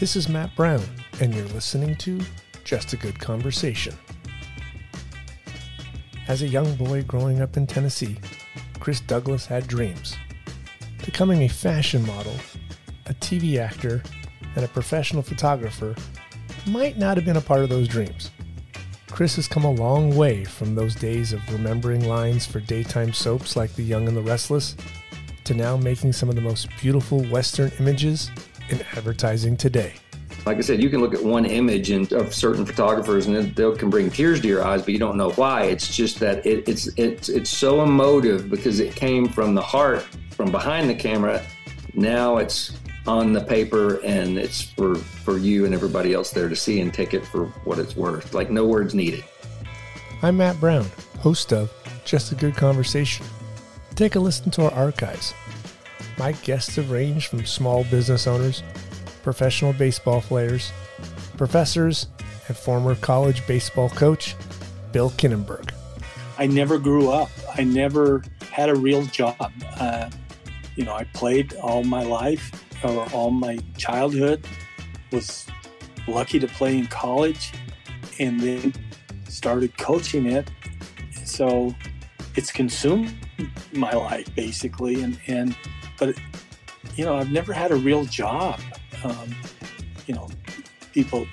This is Matt Brown, and you're listening to Just a Good Conversation. As a young boy growing up in Tennessee, Chris Douglas had dreams. Becoming a fashion model, a TV actor, and a professional photographer might not have been a part of those dreams. Chris has come a long way from those days of remembering lines for daytime soaps like The Young and the Restless to now making some of the most beautiful Western images in advertising today. Like I said, you can look at one image and, of certain photographers, and they can bring tears to your eyes, but you don't know why. It's just that it, it's it's it's so emotive because it came from the heart, from behind the camera. Now it's on the paper, and it's for for you and everybody else there to see and take it for what it's worth. Like no words needed. I'm Matt Brown, host of Just a Good Conversation. Take a listen to our archives. My guests have ranged from small business owners professional baseball players, professors, and former college baseball coach Bill Kinneberg. I never grew up. I never had a real job. Uh, you know, I played all my life or all my childhood. Was lucky to play in college, and then started coaching it. So it's consumed my life basically, and and but you know, I've never had a real job um, you know, people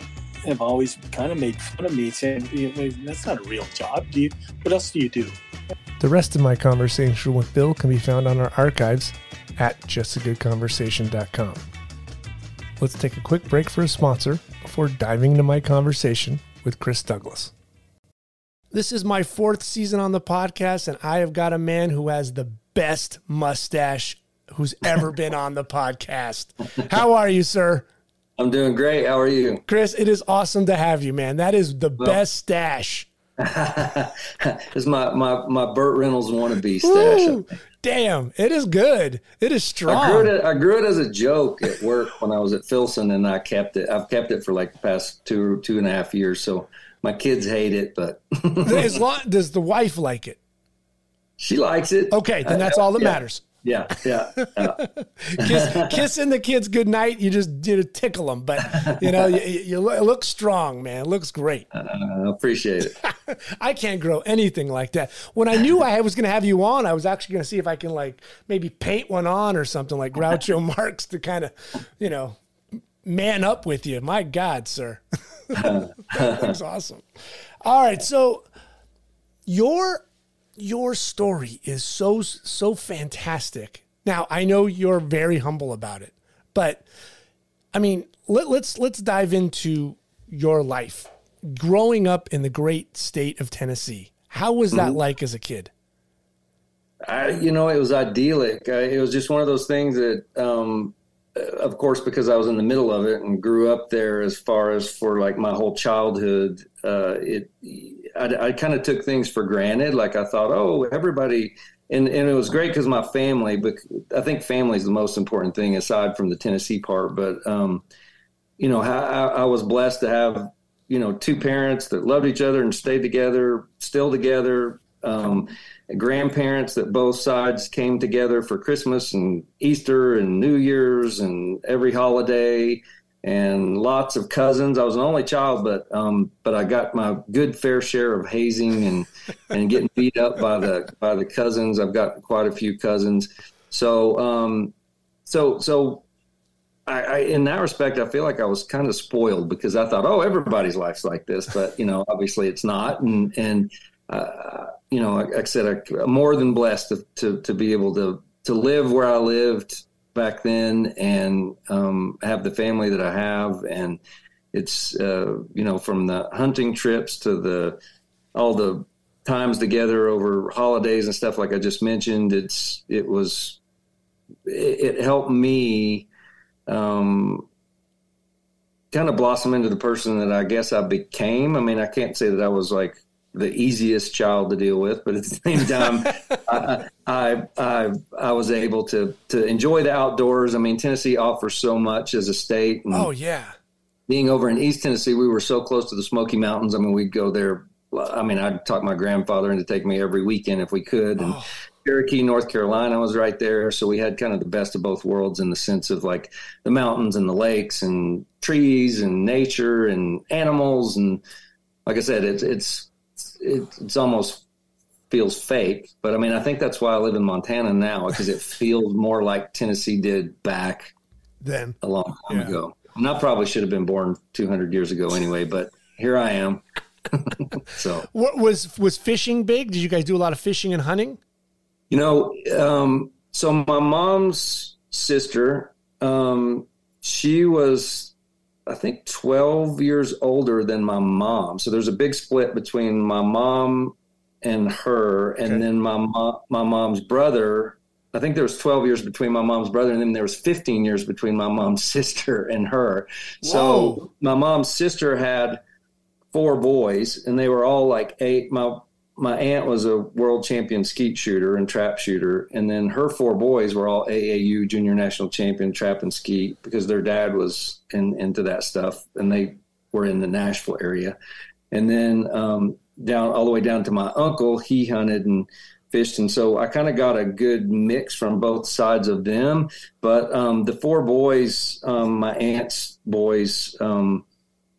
have always kind of made fun of me, saying, "That's not a real job. Do you? What else do you do?" The rest of my conversation with Bill can be found on our archives at justagoodconversation.com. Let's take a quick break for a sponsor before diving into my conversation with Chris Douglas. This is my fourth season on the podcast, and I have got a man who has the best mustache who's ever been on the podcast. How are you, sir? I'm doing great. How are you? Chris, it is awesome to have you, man. That is the well, best stash. it's my, my, my Burt Reynolds wannabe stash. Ooh, damn, it is good. It is strong. I grew, it, I grew it as a joke at work when I was at Filson, and I kept it. I've kept it for like the past two two and a half years. So my kids hate it, but as long does the wife like it? She likes it. Okay, then uh, that's all that matters yeah, yeah. yeah. Kiss, kissing the kids goodnight. You just you know, tickle them, but you know you, you look strong, man. It looks great. Uh, I appreciate it. I can't grow anything like that. When I knew I was going to have you on, I was actually going to see if I can like maybe paint one on or something like Groucho Marx to kind of, you know, man up with you. My God, sir, that looks awesome. All right, so your your story is so so fantastic. Now, I know you're very humble about it, but I mean, let, let's let's dive into your life growing up in the great state of Tennessee. How was that mm-hmm. like as a kid? I, you know, it was idyllic. I, it was just one of those things that, um, of course, because I was in the middle of it and grew up there as far as for like my whole childhood, uh, it I, I kind of took things for granted. Like I thought, oh, everybody, and and it was great because my family. But I think family is the most important thing aside from the Tennessee part. But um, you know, I, I was blessed to have you know two parents that loved each other and stayed together, still together. Um, grandparents that both sides came together for Christmas and Easter and New Year's and every holiday and lots of cousins. I was an only child, but um, but I got my good fair share of hazing and and getting beat up by the by the cousins. I've got quite a few cousins, so um, so so. I, I, in that respect, I feel like I was kind of spoiled because I thought, oh, everybody's life's like this, but you know, obviously it's not. And and uh, you know, like I said, I'm more than blessed to, to to be able to to live where I lived, back then and um, have the family that I have. And it's, uh, you know, from the hunting trips to the, all the times together over holidays and stuff, like I just mentioned, it's, it was, it, it helped me, um, kind of blossom into the person that I guess I became. I mean, I can't say that I was like the easiest child to deal with, but at the same time, I, I, I, I was able to to enjoy the outdoors. I mean, Tennessee offers so much as a state. oh yeah, being over in East Tennessee, we were so close to the Smoky Mountains. I mean, we'd go there. I mean, I'd talk my grandfather into taking me every weekend if we could, and oh. Cherokee, North Carolina was right there. So we had kind of the best of both worlds in the sense of like the mountains and the lakes and trees and nature and animals. And like I said, it's, it's, it's almost feels fake. But I mean, I think that's why I live in Montana now because it feels more like Tennessee did back then a long time yeah. ago. And I probably should have been born 200 years ago anyway, but here I am. so what was was fishing big? Did you guys do a lot of fishing and hunting? You know, um, so my mom's sister, um, she was, I think, 12 years older than my mom. So there's a big split between my mom and her, and okay. then my mom, my mom's brother. I think there was 12 years between my mom's brother, and then there was 15 years between my mom's sister and her. Whoa. So my mom's sister had four boys, and they were all like eight. My my aunt was a world champion skeet shooter and trap shooter, and then her four boys were all AAU junior national champion trap and skeet because their dad was in, into that stuff, and they were in the Nashville area. And then um, down all the way down to my uncle, he hunted and fished, and so I kind of got a good mix from both sides of them. But um, the four boys, um, my aunt's boys um,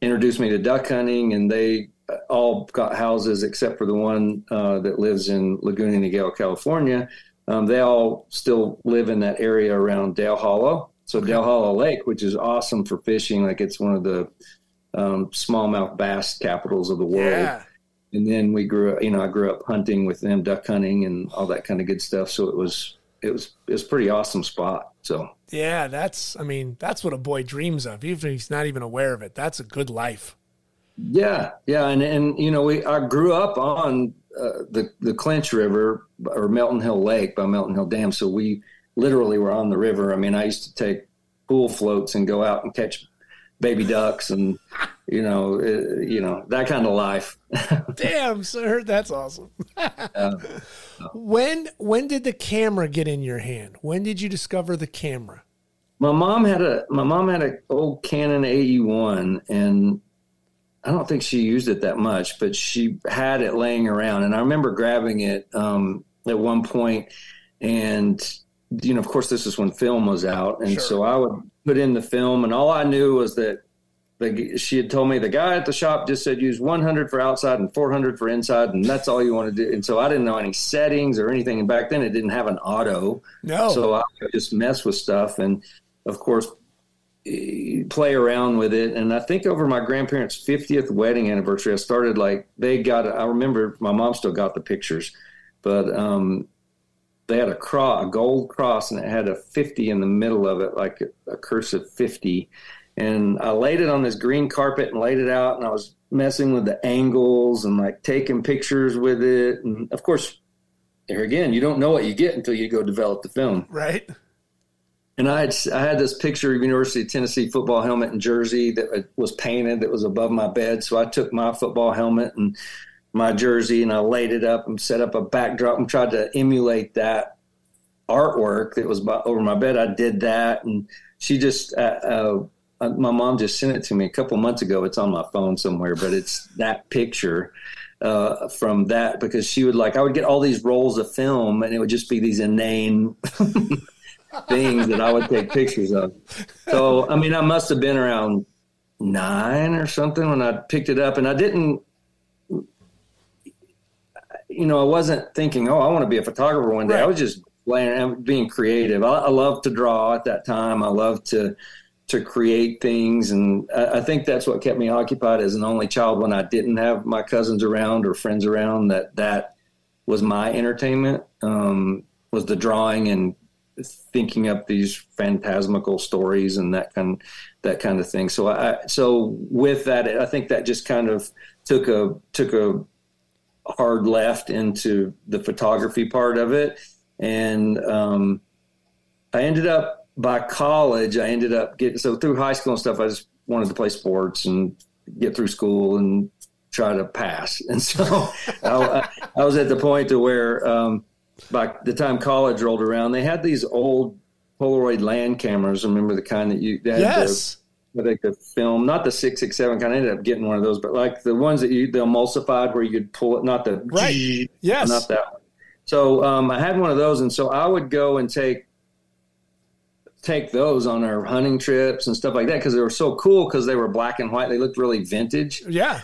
introduced me to duck hunting, and they all got houses except for the one uh, that lives in Laguna Niguel, California. Um, they all still live in that area around Dale Hollow. So okay. Dale Hollow Lake, which is awesome for fishing, like it's one of the um, smallmouth bass capitals of the world. Yeah. And then we grew up, you know, I grew up hunting with them, duck hunting and all that kind of good stuff. So it was, it was, it was pretty awesome spot. So yeah, that's, I mean, that's what a boy dreams of, even if he's not even aware of it. That's a good life. Yeah, yeah, and and you know, we I grew up on uh, the the Clinch River or Melton Hill Lake by Melton Hill Dam, so we literally were on the river. I mean, I used to take pool floats and go out and catch baby ducks and you know, uh, you know that kind of life. Damn, sir, that's awesome. uh, when when did the camera get in your hand? When did you discover the camera? My mom had a my mom had an old Canon AE one, and I don't think she used it that much, but she had it laying around. And I remember grabbing it um, at one point, and you know, of course, this is when film was out, and sure. so I would put in the film, and all I knew was that the, she had told me the guy at the shop just said use 100 for outside and 400 for inside, and that's all you want to do. And so I didn't know any settings or anything. And back then, it didn't have an auto, no. So I just mess with stuff, and of course, play around with it. And I think over my grandparents' 50th wedding anniversary, I started like, they got, I remember my mom still got the pictures, but um, they had a cross, a gold cross, and it had a 50 in the middle of it, like a, a cursive 50. And I laid it on this green carpet and laid it out, and I was messing with the angles and like taking pictures with it. And of course, there again, you don't know what you get until you go develop the film. Right and I had I had this picture of University of Tennessee football helmet and jersey that was painted that was above my bed. So I took my football helmet and my jersey and I laid it up and set up a backdrop and tried to emulate that artwork that was over my bed. I did that, and she just uh, uh, uh, my mom just sent it to me a couple months ago. It's on my phone somewhere, but it's that picture uh, from that because she would like I would get all these rolls of film and it would just be these inane things that I would take pictures of. So, I mean, I must have been around nine or something when I picked it up, and I didn't, you know, I wasn't thinking, oh, I want to be a photographer one day. Right. I was just playing, being creative. I, I love to draw at that time. I love to to create things, and I, I think that's what kept me occupied as an only child when I didn't have my cousins around or friends around. That that was my entertainment. Um, was the drawing and thinking up these phantasmical stories and that kind that kind of thing. So I so with that, I think that just kind of took a took a hard left into the photography part of it, and um, I ended up by college. I ended up getting so through high school and stuff. I just wanted to play sports and get through school and try to pass. And so I, I, was at the point to where. Um, by the time college rolled around, they had these old Polaroid land cameras. Remember the kind that you had yes. The, they could film, not the six six seven kind. I ended up getting one of those, but like the ones that you the emulsified where you could pull it, not the right. Yes, not that. One. So um, I had one of those, and so I would go and take take those on our hunting trips and stuff like that because they were so cool because they were black and white. They looked really vintage. Yeah.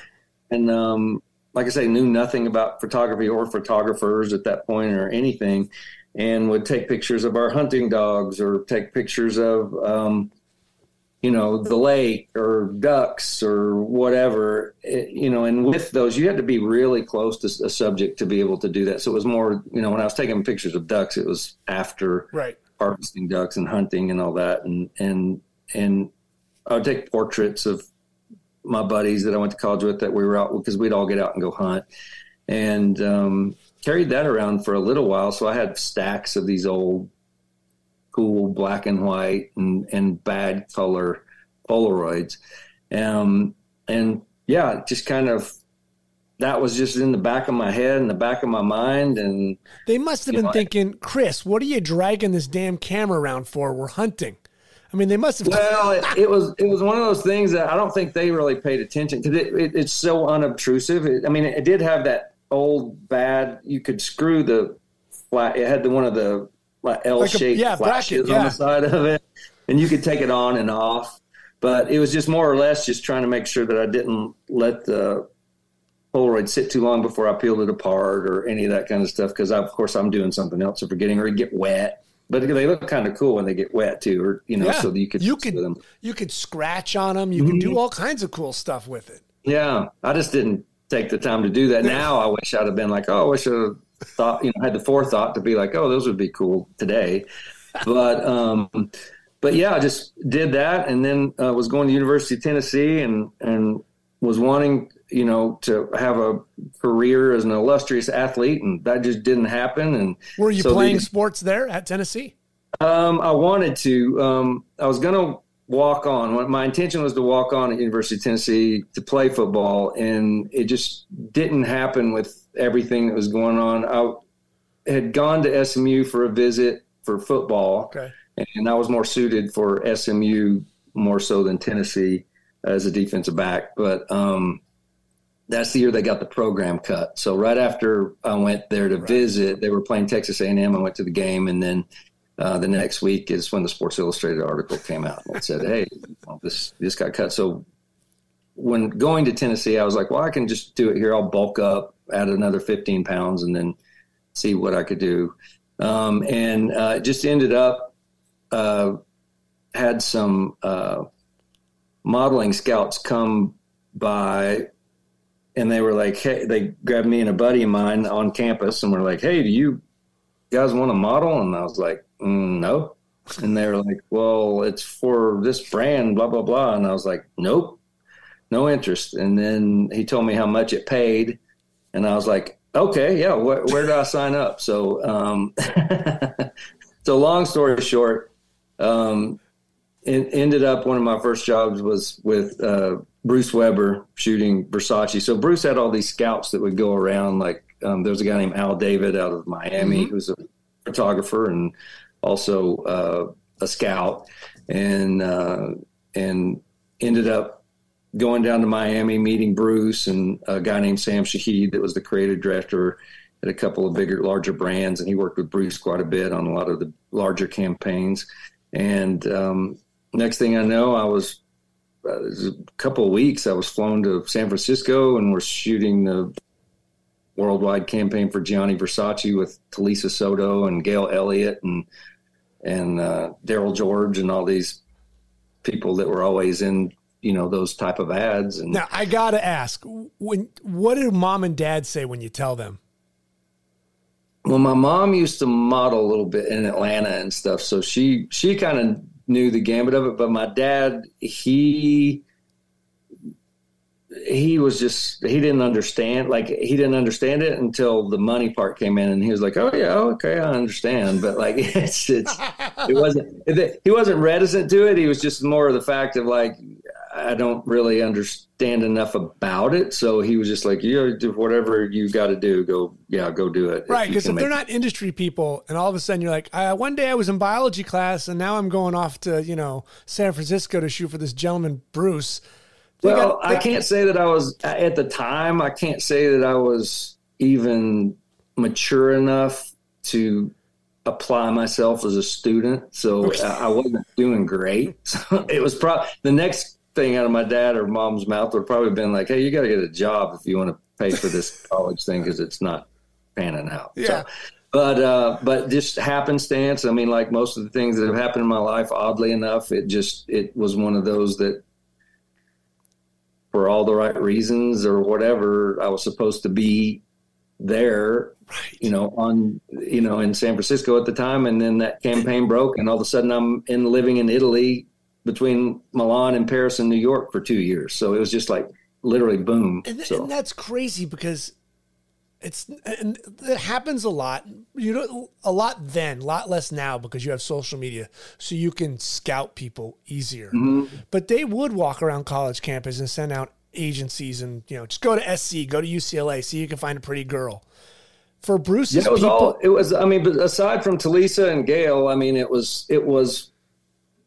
And um, like I say, knew nothing about photography or photographers at that point or anything, and would take pictures of our hunting dogs or take pictures of, um, you know, the lake or ducks or whatever. It, you know, and with those, you had to be really close to a subject to be able to do that. So it was more, you know, when I was taking pictures of ducks, it was after right harvesting ducks and hunting and all that, and and and I would take portraits of my buddies that I went to college with that we were out because we'd all get out and go hunt, and um, carried that around for a little while. So I had stacks of these old, cool black and white and and bad color Polaroids, um, and yeah, just kind of that was just in the back of my head and the back of my mind and they must have been know, thinking chris what are you dragging this damn camera around for? We're hunting i mean they must have well it, it was it was one of those things that i don't think they really paid attention because it, it, it's so unobtrusive i mean it did have that old bad you could screw the flat it had the one of the like l-shaped like yeah, flashes bracket, yeah. on the side of it and you could take it on and off but it was just more or less just trying to make sure that i didn't let the Polaroid sit too long before I peeled it apart or any of that kind of stuff because of course I'm doing something else or forgetting or get wet. But they look kind of cool when they get wet too, or you know, yeah. so you could you could them. you could scratch on them. You mm-hmm. can do all kinds of cool stuff with it. Yeah, I just didn't take the time to do that. Now I wish I'd have been like, oh, I wish I thought, you know, had the forethought to be like, oh, those would be cool today. But um, but yeah, I just did that, and then uh, was going to University of Tennessee, and and was wanting you know, to have a career as an illustrious athlete, and that just didn't happen. And were you so playing sports there at Tennessee? Um, I wanted to. Um, I was going to walk on. My intention was to walk on at University of Tennessee to play football, and it just didn't happen with everything that was going on. I had gone to SMU for a visit for football, okay. and I was more suited for SMU more so than Tennessee as a defensive back. But um, that's the year they got the program cut. So right after I went there to right. visit, they were playing Texas A&M. I went to the game, and then uh, the next week is when the Sports Illustrated article came out and said, "Hey, well, this this got cut." So when going to Tennessee, I was like, "Well, I can just do it here. I'll bulk up, add another 15 pounds, and then see what I could do." Um, and uh, it just ended up uh, had some uh, modeling scouts come by and they were like, "Hey," they grabbed me and a buddy of mine on campus, and were like, "Hey, do you guys want to model?" And I was like, mm, "No." And they were like, "Well, it's for this brand, blah blah blah." And I was like, "Nope, no interest." And then he told me how much it paid, and I was like, "Okay, yeah, wh- where do I sign up?" So, um, so long story short, um, it ended up one of my first jobs was with. Uh, Bruce Weber shooting Versace. So Bruce had all these scouts that would go around. Like um, there was a guy named Al David out of Miami mm-hmm. who's a photographer and also uh, a scout, and uh, and ended up going down to Miami, meeting Bruce and a guy named Sam Shahid that was the creative director at a couple of bigger, larger brands, and he worked with Bruce quite a bit on a lot of the larger campaigns. And um, next thing I know, I was a couple of weeks, I was flown to San Francisco and we're shooting the worldwide campaign for Gianni Versace with Talisa Soto and Gail Elliott and and uh, Daryl George and all these people that were always in you know those type of ads. And now I gotta ask, when what did mom and dad say when you tell them? Well, my mom used to model a little bit in Atlanta and stuff, so she she kind of knew the gambit of it, but my dad, he he was just he didn't understand like he didn't understand it until the money part came in and he was like oh yeah oh, okay i understand. But like it's it's it wasn't he wasn't reticent to it. He was just more of the fact of like I don't really understand enough about it. So he was just like, you do whatever you got to do. Go, yeah, go do it. Right. Because if, if they're not industry people and all of a sudden you're like, uh, one day I was in biology class and now I'm going off to, you know, San Francisco to shoot for this gentleman, Bruce. well, got, I can't say that I was at the time, I can't say that I was even mature enough to apply myself as a student. So okay. I, I wasn't doing great. So it was probably the next thing out of my dad or mom's mouth would probably been like, Hey, you got to get a job if you want to pay for this college thing because it's not panning out. Yeah. So, but uh, but just happenstance. I mean, like most of the things that have happened in my life, oddly enough, it just it was one of those that, for all the right reasons or whatever, I was supposed to be there. Right. You know, on you know in San Francisco at the time, and then that campaign broke, and all of a sudden I'm in living in Italy between Milan and Paris and New York for two years. So it was just like literally boom. And, so. and that's crazy because it's and it happens a lot. You know, a lot then, a lot less now because you have social media, so you can scout people easier. Mm-hmm. But they would walk around college campus and send out agencies and you know just go to SC, go to UCLA, see you can find a pretty girl. For Bruce's yeah, it was people, all it was. I mean, but aside from Talisa and Gail, I mean, it was it was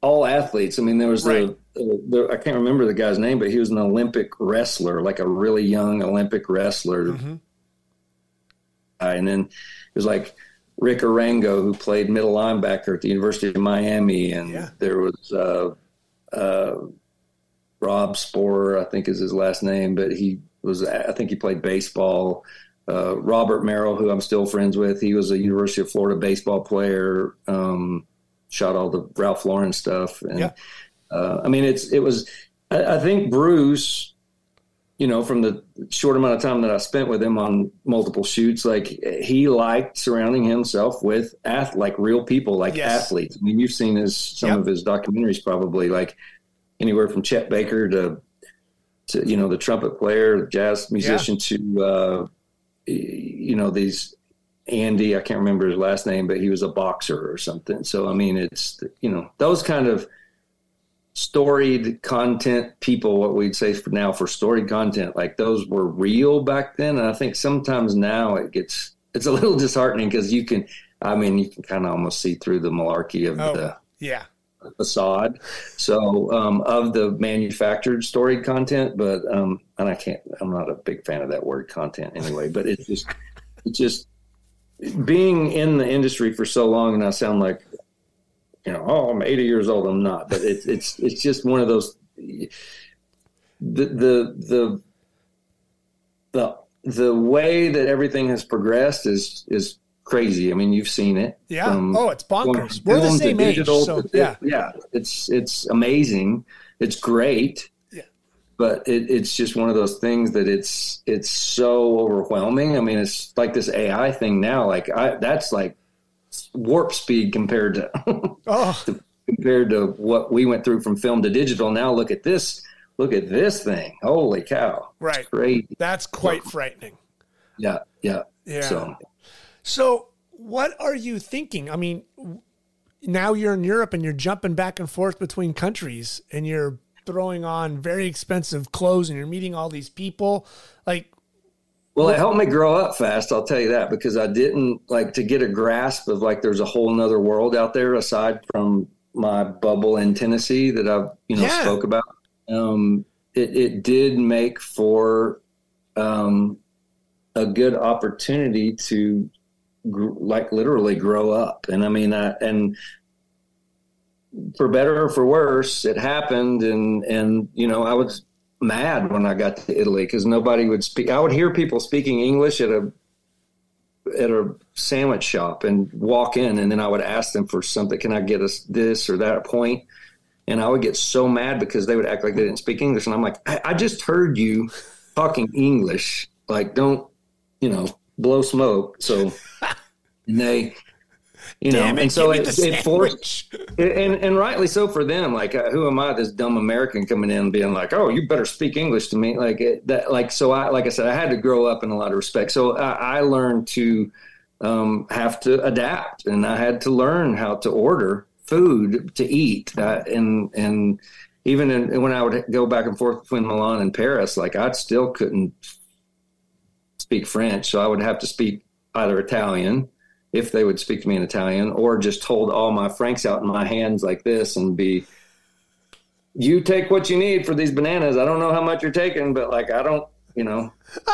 all athletes. I mean, there was right. the, the, I can't remember the guy's name, but he was an Olympic wrestler, like a really young Olympic wrestler. Mm-hmm and then it was like Rick Arango, who played middle linebacker at the University of Miami, and yeah. there was uh, uh, Rob Sporer, I think is his last name, but he was I think he played baseball. Uh, Robert Merrill, who I'm still friends with, he was a University of Florida baseball player. Um, shot all the Ralph Lauren stuff, and yeah. Uh, I mean, it's it was. I, I think Bruce you know, from the short amount of time that I spent with him on multiple shoots, like he liked surrounding himself with ath- like real people, like yes. athletes. I mean, you've seen his some yep. of his documentaries, probably like anywhere from Chet Baker to to you know the trumpet player, jazz musician yeah. to uh, you know these Andy. I can't remember his last name, but he was a boxer or something. So I mean, it's you know those kind of storied content people, what we'd say for now for storied content, like those were real back then. And I think sometimes now it gets, it's a little disheartening because you can, I mean, you can kind of almost see through the malarkey of oh, the yeah facade. So, um, of the manufactured storied content, but, um, and I can't, I'm not a big fan of that word content anyway, but it's just, it's just being in the industry for so long. And I sound like you know, oh, I'm 80 years old. I'm not, but it's it's it's just one of those. The the the the the way that everything has progressed is is crazy. I mean, you've seen it. Yeah. oh, it's bonkers. We're the same age. So, yeah. yeah. It's, it's amazing. It's great. But it, it's just one of those things that it's, it's so overwhelming. I mean, it's like this AI thing now. Like I, that's like warp speed compared to, oh. to, compared to what we went through from film to digital. Now look at this. Look at this thing. Holy cow! Right. It's crazy. That's quite frightening. Yeah. Yeah. Yeah. So. so what are you thinking? I mean, now you're in Europe and you're jumping back and forth between countries and you're throwing on very expensive clothes and you're meeting all these people. Like, well, it helped me grow up fast. I'll tell you that because I didn't like to get a grasp of like there's a whole nother world out there aside from my bubble in Tennessee that I've you know yeah. spoke about. Um, it, it did make for um, a good opportunity to gr- like literally grow up, and I mean, I, and for better or for worse, it happened, and and you know I was mad when I got to Italy because nobody would speak. I would hear people speaking English at a at a sandwich shop and walk in, and then I would ask them for something. Can I get us this or that point? And I would get so mad because they would act like they didn't speak English, and I'm like, I, I just heard you talking English. Like, don't you know, blow smoke. So, and they you know, it, and so it, it forced, and, and rightly so for them. Like, uh, who am I, this dumb American coming in being like, oh, you better speak English to me? Like it, that, like, so I, like I said, I had to grow up in a lot of respect. So I, I learned to um, have to adapt, and I had to learn how to order food to eat, uh, and and even in, when I would go back and forth between Milan and Paris, like I still couldn't speak French, so I would have to speak either Italian if they would speak to me in Italian, or just hold all my francs out in my hands like this and be, you take what you need for these bananas. I don't know how much you're taking, but like, I don't, you know,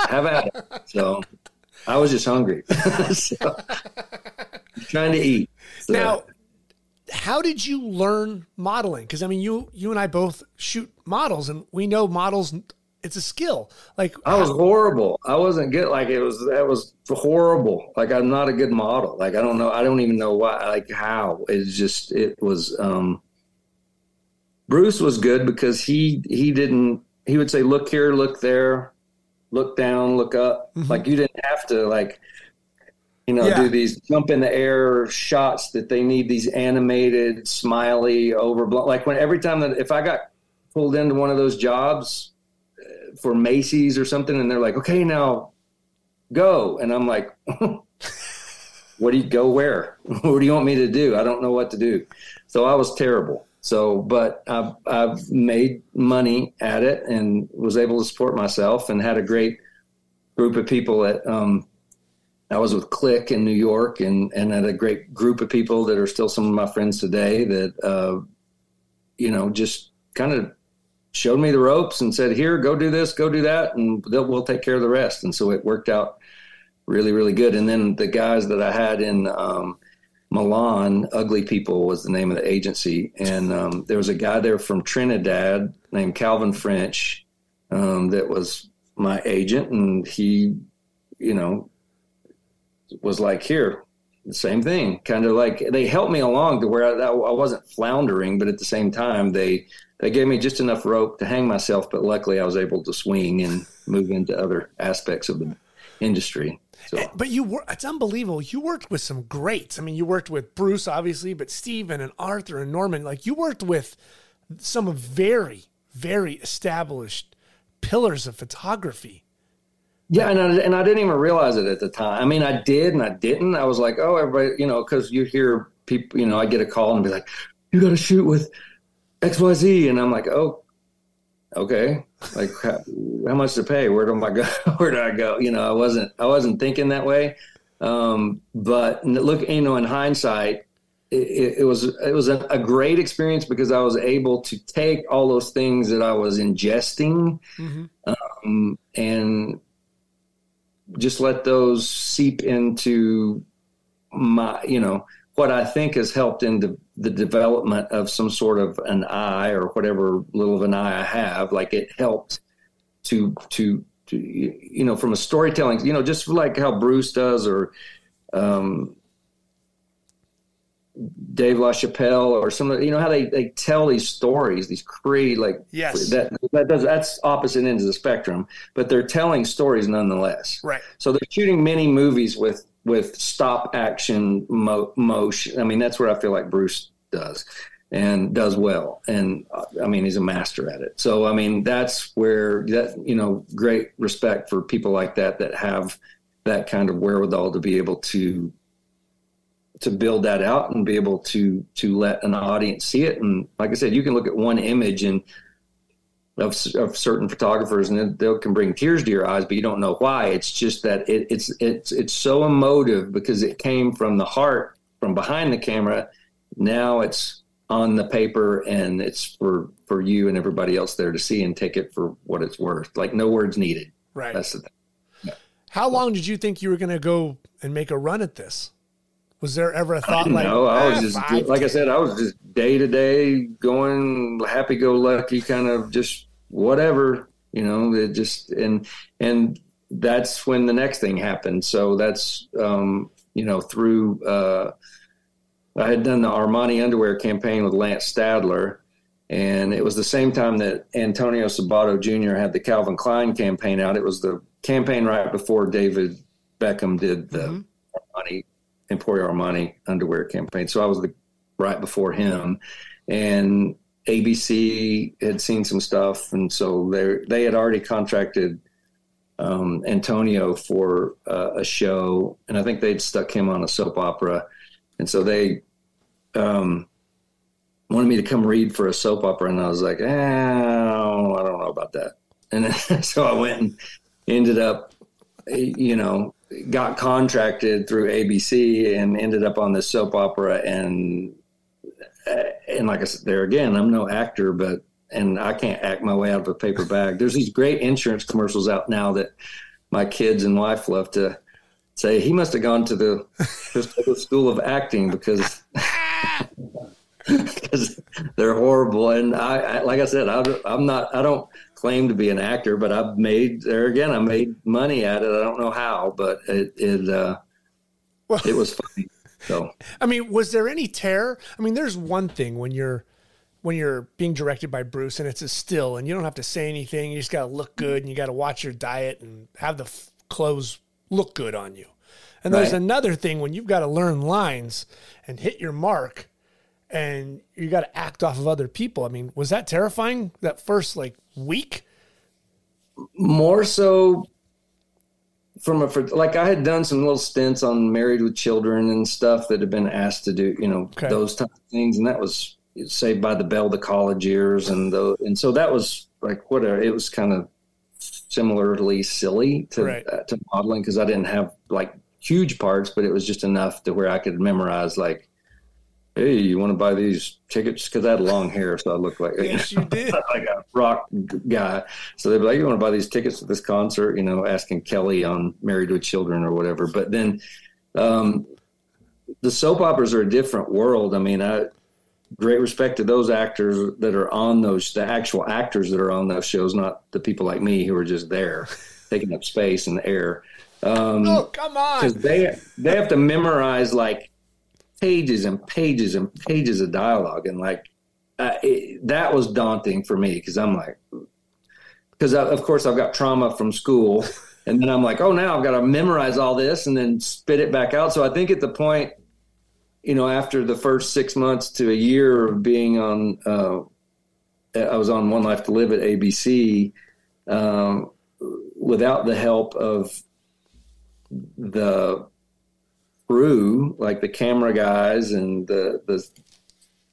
have at it. So I was just hungry. so, trying to eat. So. Now, how did you learn modeling? Because I mean, you you and I both shoot models, and we know models. It's a skill. Like I was horrible. I wasn't good. Like it was. That was horrible. Like I'm not a good model. Like I don't know. I don't even know why. Like how. It's just. It was. um Bruce was good because he he didn't. He would say, "Look here, look there, look down, look up." Mm-hmm. Like you didn't have to like you know, yeah. do these jump in the air shots that they need these animated, smiley, overblown. Like when every time that if I got pulled into one of those jobs for Macy's or something, and they're like, "Okay, now go," and I'm like, "What do you go where? what do you want me to do? I don't know what to do." So I was terrible. So, but I've, I've made money at it and was able to support myself and had a great group of people at um, I was with Click in New York and, and had a great group of people that are still some of my friends today that, uh, you know, just kind of showed me the ropes and said, here, go do this, go do that. And we'll take care of the rest. And so it worked out really, really good. And then the guys that I had in, um, Milan, Ugly People was the name of the agency. And um, there was a guy there from Trinidad named Calvin French um, that was my agent. And he, you know, was like, here, the same thing. Kind of like they helped me along to where I, I, wasn't floundering, but at the same time, they they gave me just enough rope to hang myself. But luckily, I was able to swing and move into other aspects of the industry. So. Eh, but you were, it's unbelievable. You worked with some greats. I mean, you worked with Bruce, obviously, but Steven and Arthur and Norman. Like, you worked with some very, very established pillars of photography. Yeah, and I, and I didn't even realize it at the time. I mean, I did and I didn't. I was like, oh, everybody, you know, because you hear people, you know, I get a call and be like, you got to shoot with X Y Z, and I'm like, oh, okay, like how, how, much to pay? Where do I go? Where do I go? You know, I wasn't I wasn't thinking that way. Um, but look, you know, in hindsight, it, it, was it was a, a, great experience because I was able to take all those things that I was ingesting mm-hmm. um, and just let those seep into my, you know, what I think has helped in the, the development of some sort of an eye or whatever little of an eye I have. Like it helped to, to, to, you know, from a storytelling, you know, just like how Bruce does or, um, Dave LaChapelle or some of you know how they, they tell these stories, these create like yes that that does that's opposite ends of the spectrum, but they're telling stories nonetheless. Right. So they're shooting many movies with with stop action mo- motion. I mean that's where I feel like Bruce does and does well, and I mean he's a master at it. So I mean that's where that you know great respect for people like that that have that kind of wherewithal to be able to to build that out and be able to to let an audience see it. And like I said, you can look at one image and of, of certain photographers and they can bring tears to your eyes, but you don't know why. It's just that it, it's it's it's so emotive because it came from the heart, from behind the camera. Now it's on the paper and it's for for you and everybody else there to see and take it for what it's worth. Like no words needed. Right. That's the thing. Yeah. How long did you think you were going to go and make a run at this? Was there ever a thought like? No, I was ah, just five, like I said, I was just day to day going happy go lucky, kind of just whatever, you know. It just and and that's when the next thing happened. So that's um, you know through uh, I had done the Armani underwear campaign with Lance Staedler, and it was the same time that Antonio Sabato Jr. had the Calvin Klein campaign out. It was the campaign right before David Beckham did the mm-hmm. Armani Emporio Armani underwear campaign. So I was the, right before him, and ABC had seen some stuff, and so they they had already contracted um, Antonio for uh, a show, and I think they'd stuck him on a soap opera, and so they um, wanted me to come read for a soap opera, and I was like, eh, I don't know about that, and then, so I went and ended up, you know, got contracted through ABC and ended up on this soap opera and uh, and like I said there again I'm no actor but and I can't act my way out of a paper bag. There's these great insurance commercials out now that my kids and wife love to say he must have gone to the School of Acting because because they're horrible. And I, I like I said, I, I'm not. I don't claim to be an actor, but I've made there again. I made money at it. I don't know how, but it it uh, well, it was funny. So I mean, was there any terror? I mean, there's one thing when you're when you're being directed by Bruce and it's a still and you don't have to say anything. You just got to look good and you got to watch your diet and have the f- clothes look good on you. And there's right. another thing when you've got to learn lines and hit your mark and you got to act off of other people. I mean, was that terrifying that first like week? More so from a like I had done some little stints on Married with Children and stuff that had been asked to do, you know, okay. those type of things, and that was Saved by the Bell, the college years, and the and so that was like whatever. It was kind of similarly silly to right. uh, to modeling because I didn't have like huge parts, but it was just enough to where I could memorize like hey, you want to buy these tickets? Because I had long hair, so I looked like yes, you did like a rock guy. So they'd be like, you want to buy these tickets to this concert? You know, asking Kelly on Married with Children or whatever. But then, um, the soap operas are a different world. I mean, I great respect to those actors that are on those, the actual actors that are on those shows, not the people like me who are just there taking up space in the air. Um, oh, come on! Because they they have to memorize like pages and pages and pages of dialogue, and like uh, it, that was daunting for me because I'm like, because of course I've got trauma from school, and then I'm like, oh, now I've got to memorize all this and then spit it back out. So I think at the point you know, after the first six months to a year of being on, uh, I was on One Life to Live at ABC um, without the help of the crew, like the camera guys and the, the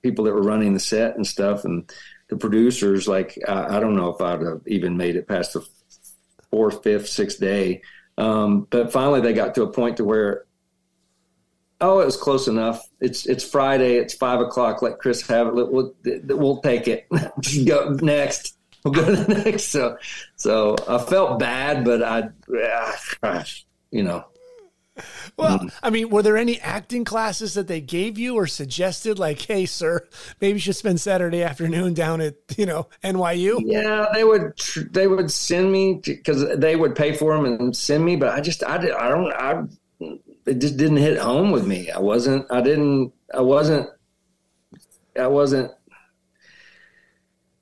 people that were running the set and stuff, and the producers. Like, I, I don't know if I'd have even made it past the fourth, fifth, sixth day. Um, but finally, they got to a point to where Oh, it was close enough. It's it's Friday. It's five o'clock. Let Chris have it. We'll, we'll take it. go next. We'll go to the next. So, so I felt bad, but I, gosh, you know. Well, mm. I mean, were there any acting classes that they gave you or suggested, like, "Hey, sir, maybe you should spend Saturday afternoon down at you know NYU"? Yeah, they would. They would send me because they would pay for them and send me, but I just, I, did, I don't, I it just didn't hit home with me. I wasn't, I didn't, I wasn't, I wasn't.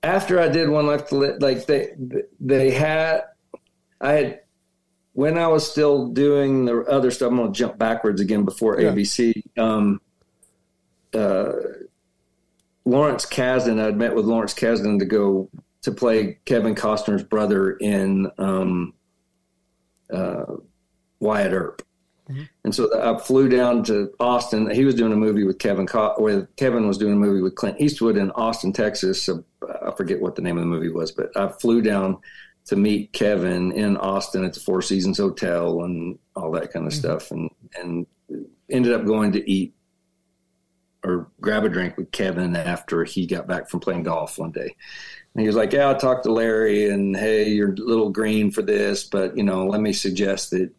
After I did one life to live, like they, they had, I had, when I was still doing the other stuff. I'm going to jump backwards again before yeah. ABC. Um, uh, Lawrence Kasdan, I'd met with Lawrence Kasdan to go to play Kevin Costner's brother in um, uh, Wyatt Earp. Mm-hmm. And so I flew down to Austin. He was doing a movie with Kevin, with Kevin was doing a movie with Clint Eastwood in Austin, Texas. So I forget what the name of the movie was, but I flew down to meet Kevin in Austin at the Four Seasons Hotel and all that kind of mm-hmm. stuff, and and ended up going to eat or grab a drink with Kevin after he got back from playing golf one day. And he was like, "Yeah, I talked to Larry, and hey, you're a little green for this, but you know, let me suggest that."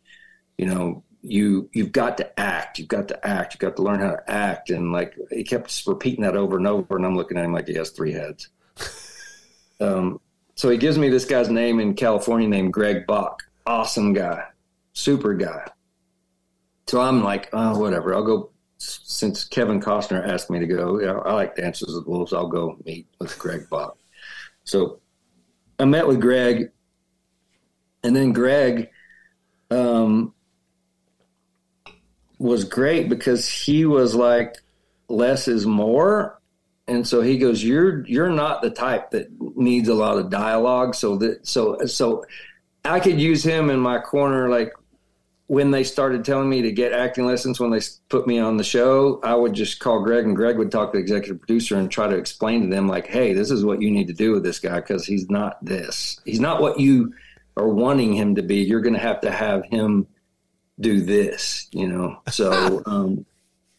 You know, you you've got to act you've got to act you've got to learn how to act and like he kept repeating that over and over and i'm looking at him like he has three heads um, so he gives me this guy's name in california named greg bach. Awesome guy. Super guy. So i'm like oh whatever. I'll go since kevin costner asked me to go i like dances with wolves i'll go meet with greg bach. So i met with greg and then greg um, was great because he was like less is more and so he goes you're you're not the type that needs a lot of dialogue. So that so so i could use him in my corner like when they started telling me to get acting lessons when they put me on the show i would just call greg and greg would talk to the executive producer and try to explain to them like hey this is what you need to do with this guy because he's not this. He's not what you are wanting him to be. You're going to have to have him do this, you know. So um,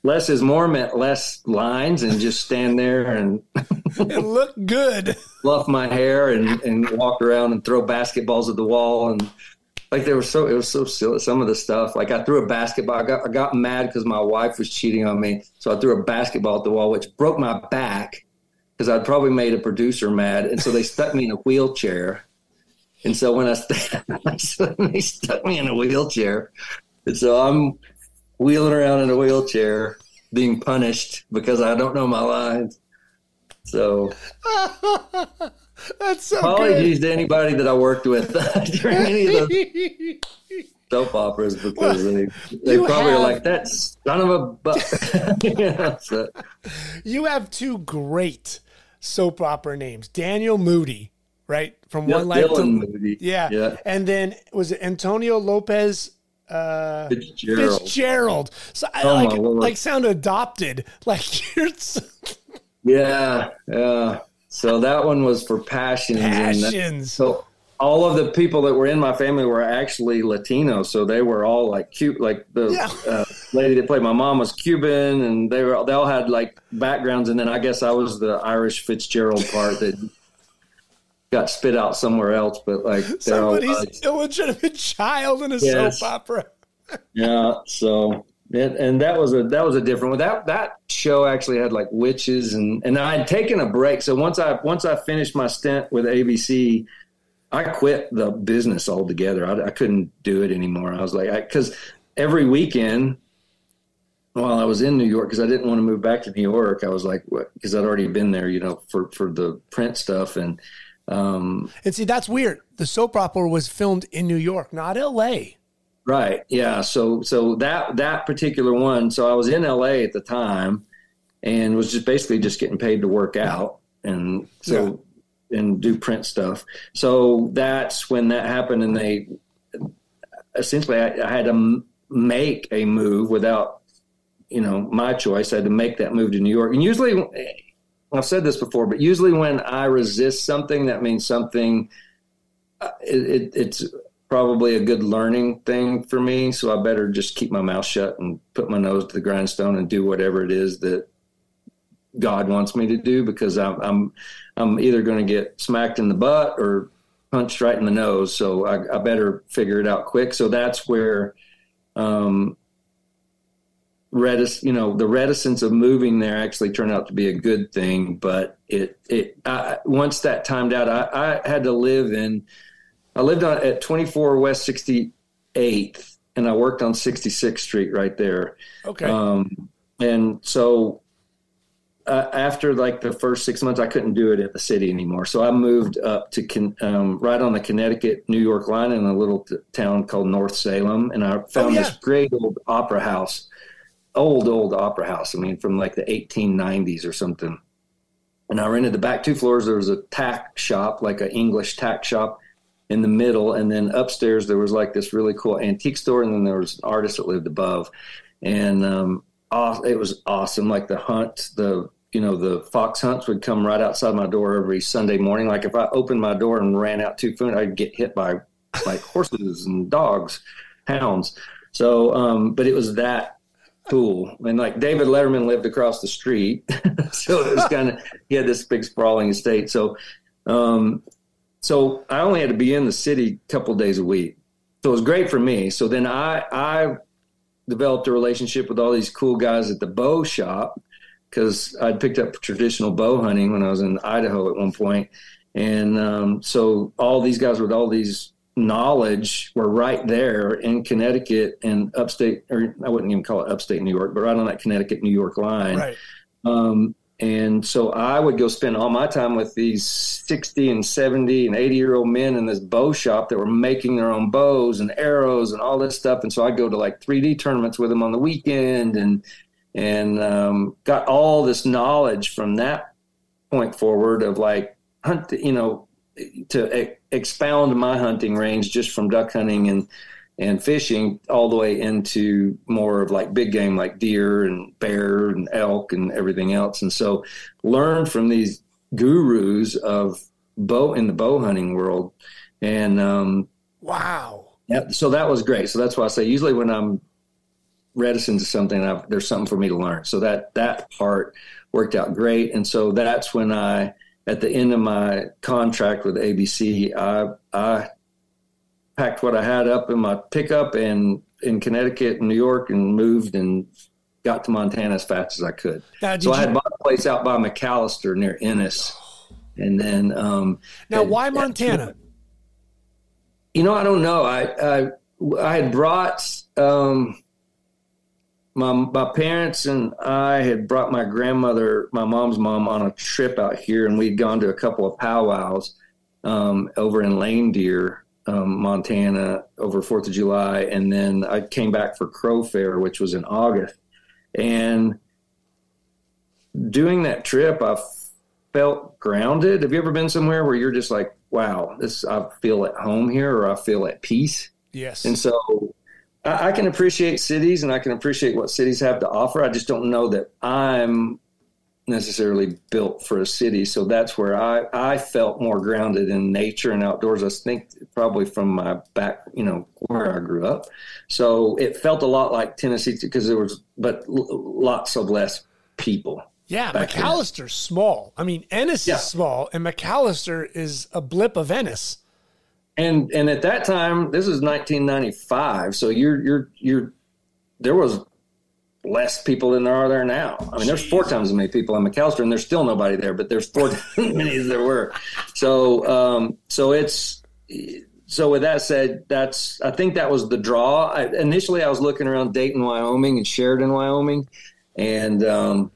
less is more meant less lines and just stand there and, and look good. Fluff my hair and, and walk around and throw basketballs at the wall and like there was so it was so silly. Some of the stuff, like I threw a basketball. I got I got mad because my wife was cheating on me, so I threw a basketball at the wall, which broke my back because I'd probably made a producer mad, and so they stuck me in a wheelchair. And so when I st- they stuck me in a wheelchair, and so I'm wheeling around in a wheelchair, being punished because I don't know my lines. So That's so apologies good. to anybody that I worked with during any of those soap operas because they, they probably have- are like that son of a bu-. yeah, so, you have two great soap opera names. Daniel Moody, right? From yeah, One Life to Moody. Yeah. yeah. And then was it Antonio Lopez uh Fitzgerald. Fitzgerald. So I Oh, like like sound adopted. Like you're Yeah, yeah. So that one was for passions. And that- passions. so all of the people that were in my family were actually Latino, so they were all like cute. Like the Yeah. uh, lady that played my mom was Cuban, and they were they all had like backgrounds. And then I guess I was the Irish Fitzgerald part that got spit out somewhere else. But like they're all Somebody's like, illegitimate child in a Yes. soap opera. yeah. So and, and that was a that was a different one. That that show actually had like witches and and I had taken a break. So once I once I finished my stint with ABC, I quit the business altogether. I, I couldn't do it anymore. I was like, because every weekend while I was in New York, because I didn't want to move back to New York, I was like, because I'd already been there, you know, for for the print stuff and. Um, And see, that's weird. The soap opera was filmed in New York, not L.A. Right. Yeah. So so that that particular one. So I was in LA at the time, and was just basically just getting paid to work out, and so and do print stuff. So that's when that happened, and they essentially I, I had to m- make a move without you know my choice. I had to make that move to New York, and usually. I've said this before, but usually when I resist something, that means something. uh, It, it, it's probably a good learning thing for me. So I better just keep my mouth shut and put my nose to the grindstone and do whatever it is that God wants me to do because I'm I'm I'm either going to get smacked in the butt or punched right in the nose. So I, I better figure it out quick. So that's where um, retic- you know, the reticence of moving there actually turned out to be a good thing. But it it I, once that timed out, I, I had to live in. I lived on at 24 West 68th, and I worked on 66th Street right there. Okay. Um, and so uh, after like the first six months, I couldn't do it at the city anymore. So I moved up to Con- um, right on the Connecticut New York line in a little t- town called North Salem, and I found yeah. this great old opera house, old old opera house. I mean, from like the 1890s or something. And I rented the back two floors. There was a tack shop, like an English tack shop in the middle, and then upstairs there was like this really cool antique store, and then there was an artist that lived above, and um, it was awesome. Like the hunt, the you know the fox hunts would come right outside my door every Sunday morning. Like if I opened my door and ran out too soon, I'd get hit by like horses and dogs, hounds. So, um, but it was that cool. And like David Letterman lived across the street, so it was kind of he had this big sprawling estate. So, um, so I only had to be in the city a couple days a week. So it was great for me. So then I I developed a relationship with all these cool guys at the bow shop because I'd picked up traditional bow hunting when I was in Idaho at one point. And um, so all these guys with all these knowledge were right there in Connecticut and upstate, or I wouldn't even call it upstate New York, but right on that Connecticut New York line. right. Um, and so I would go spend all my time with these 60 and 70 and 80 year old men in this bow shop that were making their own bows and arrows and all this stuff. And so I'd go to like 3D tournaments with them on the weekend and, and um, got all this knowledge from that point forward of like hunt, you know, to e- expound my hunting range just from duck hunting and, and fishing all the way into more of like big game like deer and bear and elk and everything else. And so learn from these gurus of bow in the bow hunting world. And um, Wow. yeah, so that was great. So that's why I say usually when I'm reticent to something, I've, there's something for me to learn. So that that part worked out great. And so that's when I, at the end of my contract with ABC, I I packed what I had up in my pickup and in Connecticut and New York and moved and got to Montana as fast as I could. Now, so I had bought a place out by McAllister near Ennis. And then, um, now why Montana? You know, I don't know. I, I, I had brought, um, my, my parents and I had brought my grandmother, my mom's mom, on a trip out here, and we'd gone to a couple of powwows um, over in Lame Deer, um, Montana, over Fourth of July, and then I came back for Crow Fair, which was in August, and doing that trip, I felt grounded. Have you ever been somewhere where you're just like, wow, this I feel at home here, or I feel at peace? Yes. And so I, I can appreciate cities and I can appreciate what cities have to offer. I just don't know that I'm necessarily built for a city. So that's where I, I felt more grounded in nature and outdoors. I think probably from my back, you know, where I grew up. So it felt a lot like Tennessee because there was, but lots of less people. Yeah, McAllister's small. I mean, Ennis yeah. is small, and McAllister is a blip of Ennis and and at that time, this is 1995, so you're you're you're there was less people than there are there now. I mean, there's four times as many people in McAllister, and there's still nobody there, but there's four times as many as there were. So um, so it's so with that said, that's I think that was the draw. I, initially, I was looking around Dayton, Wyoming, and Sheridan, Wyoming, and um,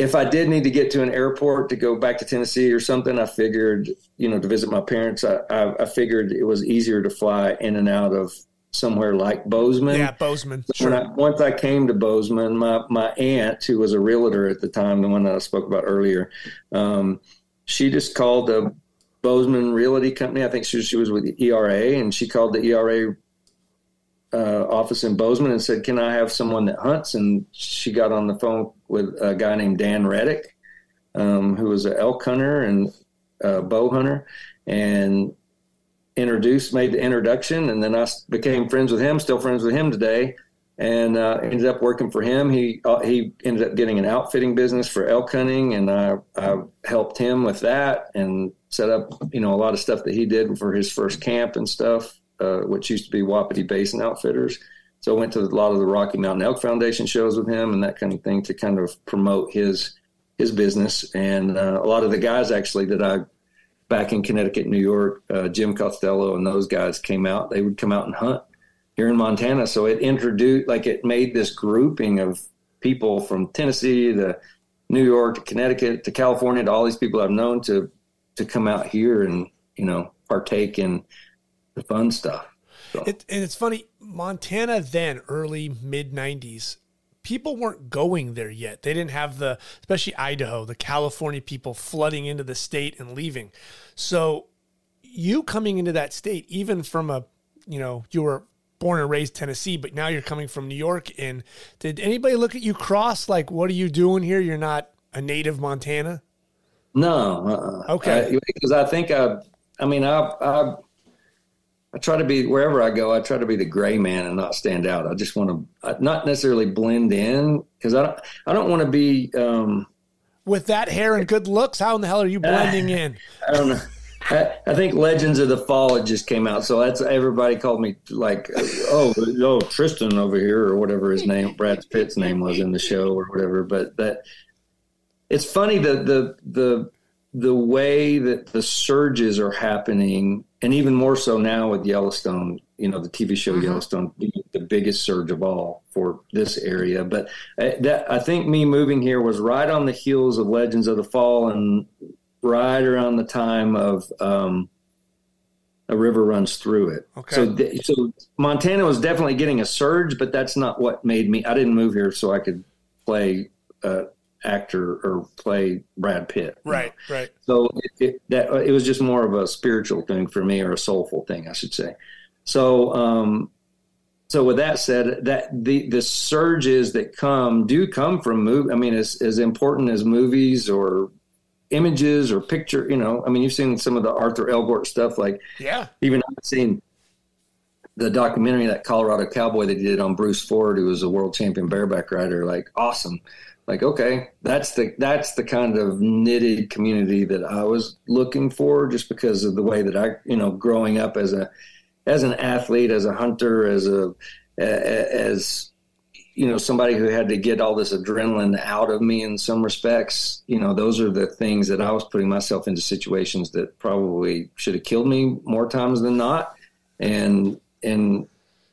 if I did need to get to an airport to go back to Tennessee or something, I figured, you know, to visit my parents, I, I, I figured it was easier to fly in and out of somewhere like Bozeman. Yeah, Bozeman. So sure. I, once I came to Bozeman, my, my aunt, who was a realtor at the time, the one that I spoke about earlier, um, she just called the Bozeman Realty Company. I think she, she was with the ERA, and she called the ERA uh, office in Bozeman and said, "Can I have someone that hunts?" And she got on the phone with a guy named Dan Reddick, um, who was an elk hunter and a bow hunter, and introduced, made the introduction, and then I became friends with him. Still friends with him today, and uh, ended up working for him. He uh, he ended up getting an outfitting business for elk hunting, and I, I helped him with that and set up you know a lot of stuff that he did for his first camp and stuff uh, which used to be Wapiti Basin Outfitters. So I went to a lot of the Rocky Mountain Elk Foundation shows with him and that kind of thing to kind of promote his his business. And uh, a lot of the guys actually that I back in Connecticut, New York, uh, Jim Costello and those guys came out. They would come out and hunt here in Montana. So it introduced, like, it made this grouping of people from Tennessee to New York to Connecticut to California to all these people I've known to to come out here and you know partake in the fun stuff. So. It, and it's funny, Montana then, early mid 90s, people weren't going there yet. They didn't have the, especially Idaho, the California people flooding into the state and leaving. So you coming into that state, even from a, you know, you were born and raised Tennessee, but now you're coming from New York. And did anybody look at you cross? Like, what are you doing here? You're not a native Montana? No. Uh-uh. Okay. Because I, I, think I, I mean, I, I I try to be wherever I go. I try to be the gray man and not stand out. I just want to not necessarily blend in because I don't. I don't want to be um, with that hair and good looks. How in the hell are you blending in? I don't know. I, I, think Legends of the Fall it just came out, so that's everybody called me like, oh, oh, Tristan over here or whatever his name, Brad Pitt's name was in the show or whatever. But that it's funny the the the the way that the surges are happening, and even more so now with Yellowstone, you know, the TV show mm-hmm. Yellowstone, the biggest surge of all for this area. But uh, that I think me moving here was right on the heels of Legends of the Fall, and right around the time of um, a river runs through it. Okay. So, th- so Montana was definitely getting a surge, but that's not what made me. I didn't move here so I could play. Uh, actor or play Brad Pitt. Right, know? right. So it, it, that it was just more of a spiritual thing for me, or a soulful thing, I should say. So, um, so with that said, that the the surges that come do come from movie. I mean, as as important as movies or images or picture. You know, I mean, you've seen some of the Arthur Elgort stuff. Like, yeah, even I've seen the documentary that Colorado Cowboy that he did on Bruce Ford, who was a world champion bareback rider. Like, awesome like okay that's the that's the kind of knitted community that i was looking for just because of the way that i you know growing up as a as an athlete, as a hunter, as a as you know somebody who had to get all this adrenaline out of me in some respects you know those are the things that i was putting myself into situations that probably should have killed me more times than not. And and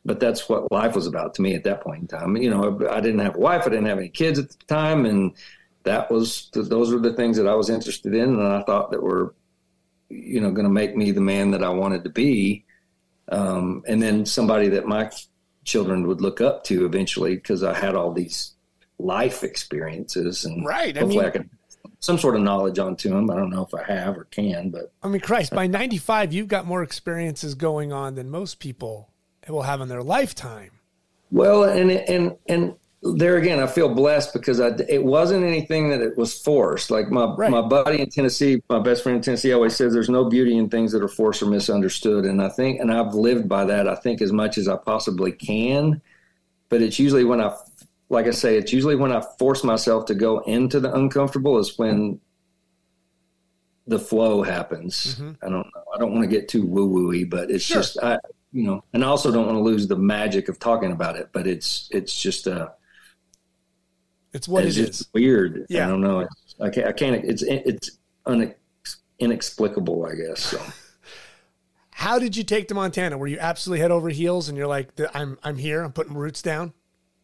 but that's what life was about to me at that point in time you know i didn't have a wife i didn't have any kids at the time and that was those were the things that i was interested in and i thought that were you know going to make me the man that i wanted to be um, and then somebody that my children would look up to eventually because I had all these life experiences and right. I hopefully mean, I can some sort of knowledge onto them. I don't know if I have or can, but I mean, Christ, by 95, you've got more experiences going on than most people will have in their lifetime. Well, and, and, and there again, I feel blessed because I, it wasn't anything that it was forced. Like my, right. my buddy in Tennessee, my best friend in Tennessee always says there's no beauty in things that are forced or misunderstood. And I think, and I've lived by that, I think as much as I possibly can, but it's usually when I, like I say, it's usually when I force myself to go into the uncomfortable is when the flow happens. Mm-hmm. I don't know. I don't want to get too woo wooey, but it's sure. just, I, you know, and I also don't want to lose the magic of talking about it, but it's, it's just, uh, it's what it's it is. Weird. Yeah. I don't know. I can't. I can't. It's it's unex, inexplicable. I guess. So. How did you take to Montana? Were you absolutely head over heels, and you're like, "I'm I'm here. I'm putting roots down."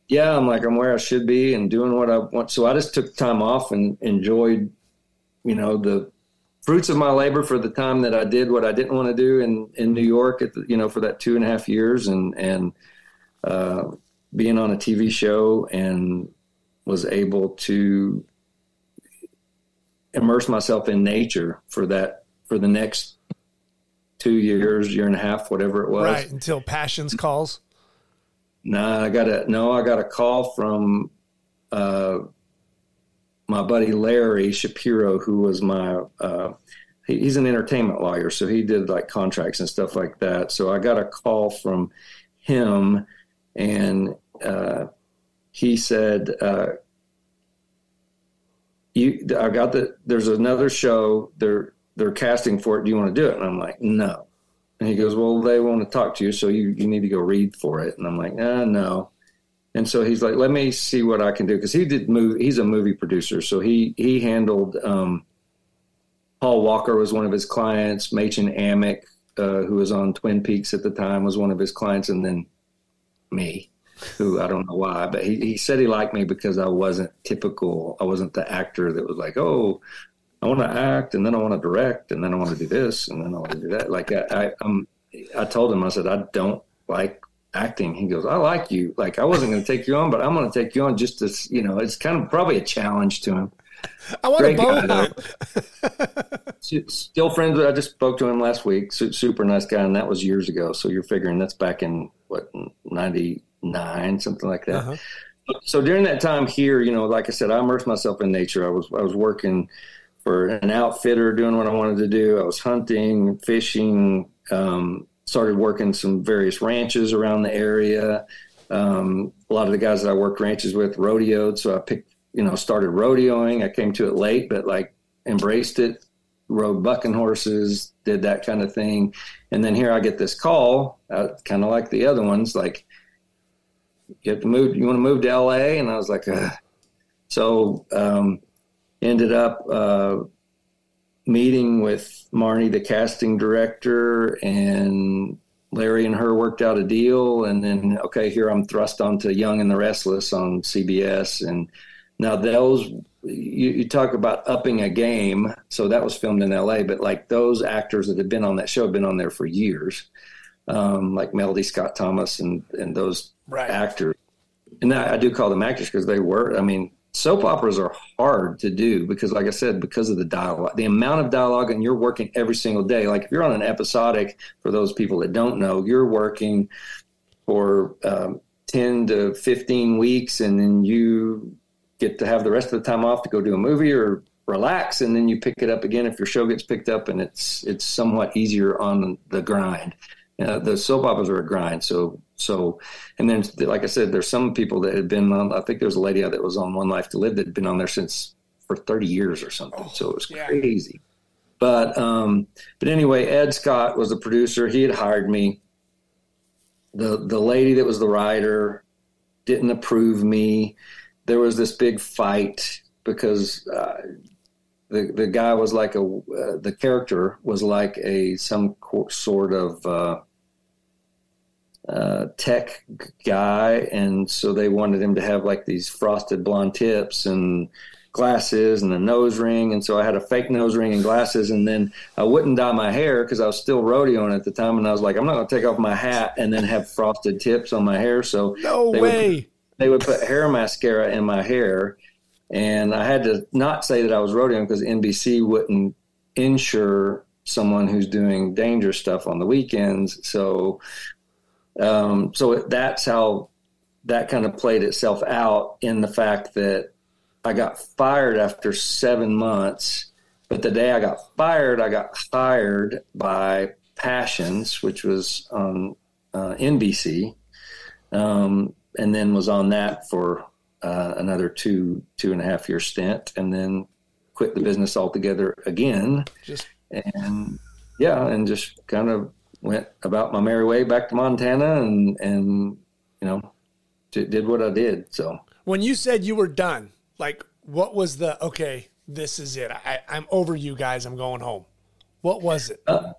Yeah, I'm like I'm where I should be and doing what I want. So I just took time off and enjoyed, you know, the fruits of my labor for the time that I did what I didn't want to do in in New York at the, you know for that two and a half years and and uh, being on a TV show and was able to immerse myself in nature for that for the next two years, year and a half, whatever it was. Right until Passions calls. No, nah, I got a no. I got a call from uh, my buddy Larry Shapiro, who was my. Uh, he, he's an entertainment lawyer, so he did like contracts and stuff like that. So I got a call from him, and uh, he said, uh, "You, I got the. There's another show. They're they're casting for it. Do you want to do it?" And I'm like, "No." And he goes, "Well, they want to talk to you, so you you need to go read for it." And I'm like, "Ah, no." And so he's like, "Let me see what I can do," because he did move. He's a movie producer, so he he handled. Um, Paul Walker was one of his clients. Mädchen Amick, uh, who was on Twin Peaks at the time, was one of his clients, and then me who I don't know why, but he, he said he liked me because I wasn't typical. I wasn't the actor that was like, oh, I want to act and then I want to direct and then I want to do this and then I want to do that. Like I, I, um, I told him, I said, I don't like acting. He goes, I like you. Like I wasn't going to take you on, but I'm going to take you on just to, you know, it's kind of probably a challenge to him. I want Great to Still friends. I just spoke to him last week. Super nice guy, and that was years ago. So you're figuring that's back in what ninety nine, something like that. Uh-huh. So during that time here, you know, like I said, I immersed myself in nature. I was I was working for an outfitter, doing what I wanted to do. I was hunting, fishing. Um, started working some various ranches around the area. Um, a lot of the guys that I worked ranches with rodeoed, so I picked, you know, started rodeoing. I came to it late, but like embraced it. Rode bucking horses, did that kind of thing, and then here I get this call, uh, kind of like the other ones, like you have to move. You want to move to LA? And I was like, so um, ended up uh, meeting with Marnie, the casting director, and Larry and her worked out a deal. And then, okay, here I'm thrust onto Young and the Restless on CBS. And now those, you, you, talk about upping a game. So that was filmed in LA, but like those actors that had been on that show have been on there for years, um, like Melody Scott Thomas and, and those right. actors. And I, I do call them actors because they were. I mean, soap operas are hard to do because, like I said, because of the dialogue, the amount of dialogue, and you're working every single day. Like if you're on an episodic, for those people that don't know, you're working for um, 10 to 15 weeks, and then you get to have the rest of the time off to go do a movie or relax and then you pick it up again if your show gets picked up and it's it's somewhat easier on the grind uh, the soap operas are a grind so so, and then, like I said, there's some people that had been on, I think there was a lady that was on One Life to Live that had been on there since for 30 years or something. Oh, so it was yeah. crazy. But, um, but anyway, Ed Scott was a producer. He had hired me the the lady that was the writer didn't approve me. There was this big fight because uh, the the guy was like a uh, the character was like a some sort of uh, uh, tech guy, and so they wanted him to have like these frosted blonde tips and glasses and a nose ring. And so I had a fake nose ring and glasses. And then I wouldn't dye my hair because I was still rodeoing at the time. And I was like, I'm not going to take off my hat and then have frosted tips on my hair. So no they way. Would, they would put hair mascara in my hair. And I had to not say that I was rodeoing because NBC wouldn't insure someone who's doing dangerous stuff on the weekends. So, um, so that's how that kind of played itself out in the fact that I got fired after seven months. But the day I got fired, I got hired by Passions, which was on uh, NBC, um, and then was on that for uh, another two two and a half year stint, and then quit the business altogether again. Just and yeah, and just kind of went about my merry way back to Montana, and and you know did what I did. So. When you said you were done, like what was the okay this is it. I, i'm over you guys. I'm going home. What was it, uh,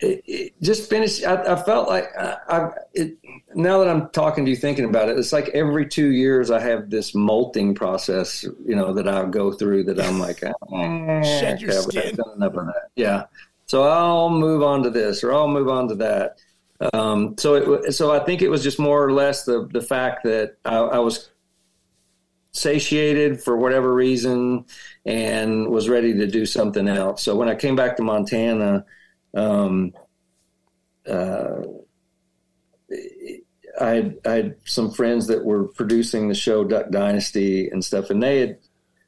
it, it just finished i, I felt like I, I it, now that i'm talking to you thinking about it it's like every two years i have this molting process you know that i go through that i'm like oh, shed your skin. enough of that. Yeah so i'll move on to this or i'll move on to that um, so it, so I think it was just more or less the the fact that I, I was satiated for whatever reason and was ready to do something else. So when I came back to Montana, um, uh, I had, I had some friends that were producing the show Duck Dynasty and stuff, and they had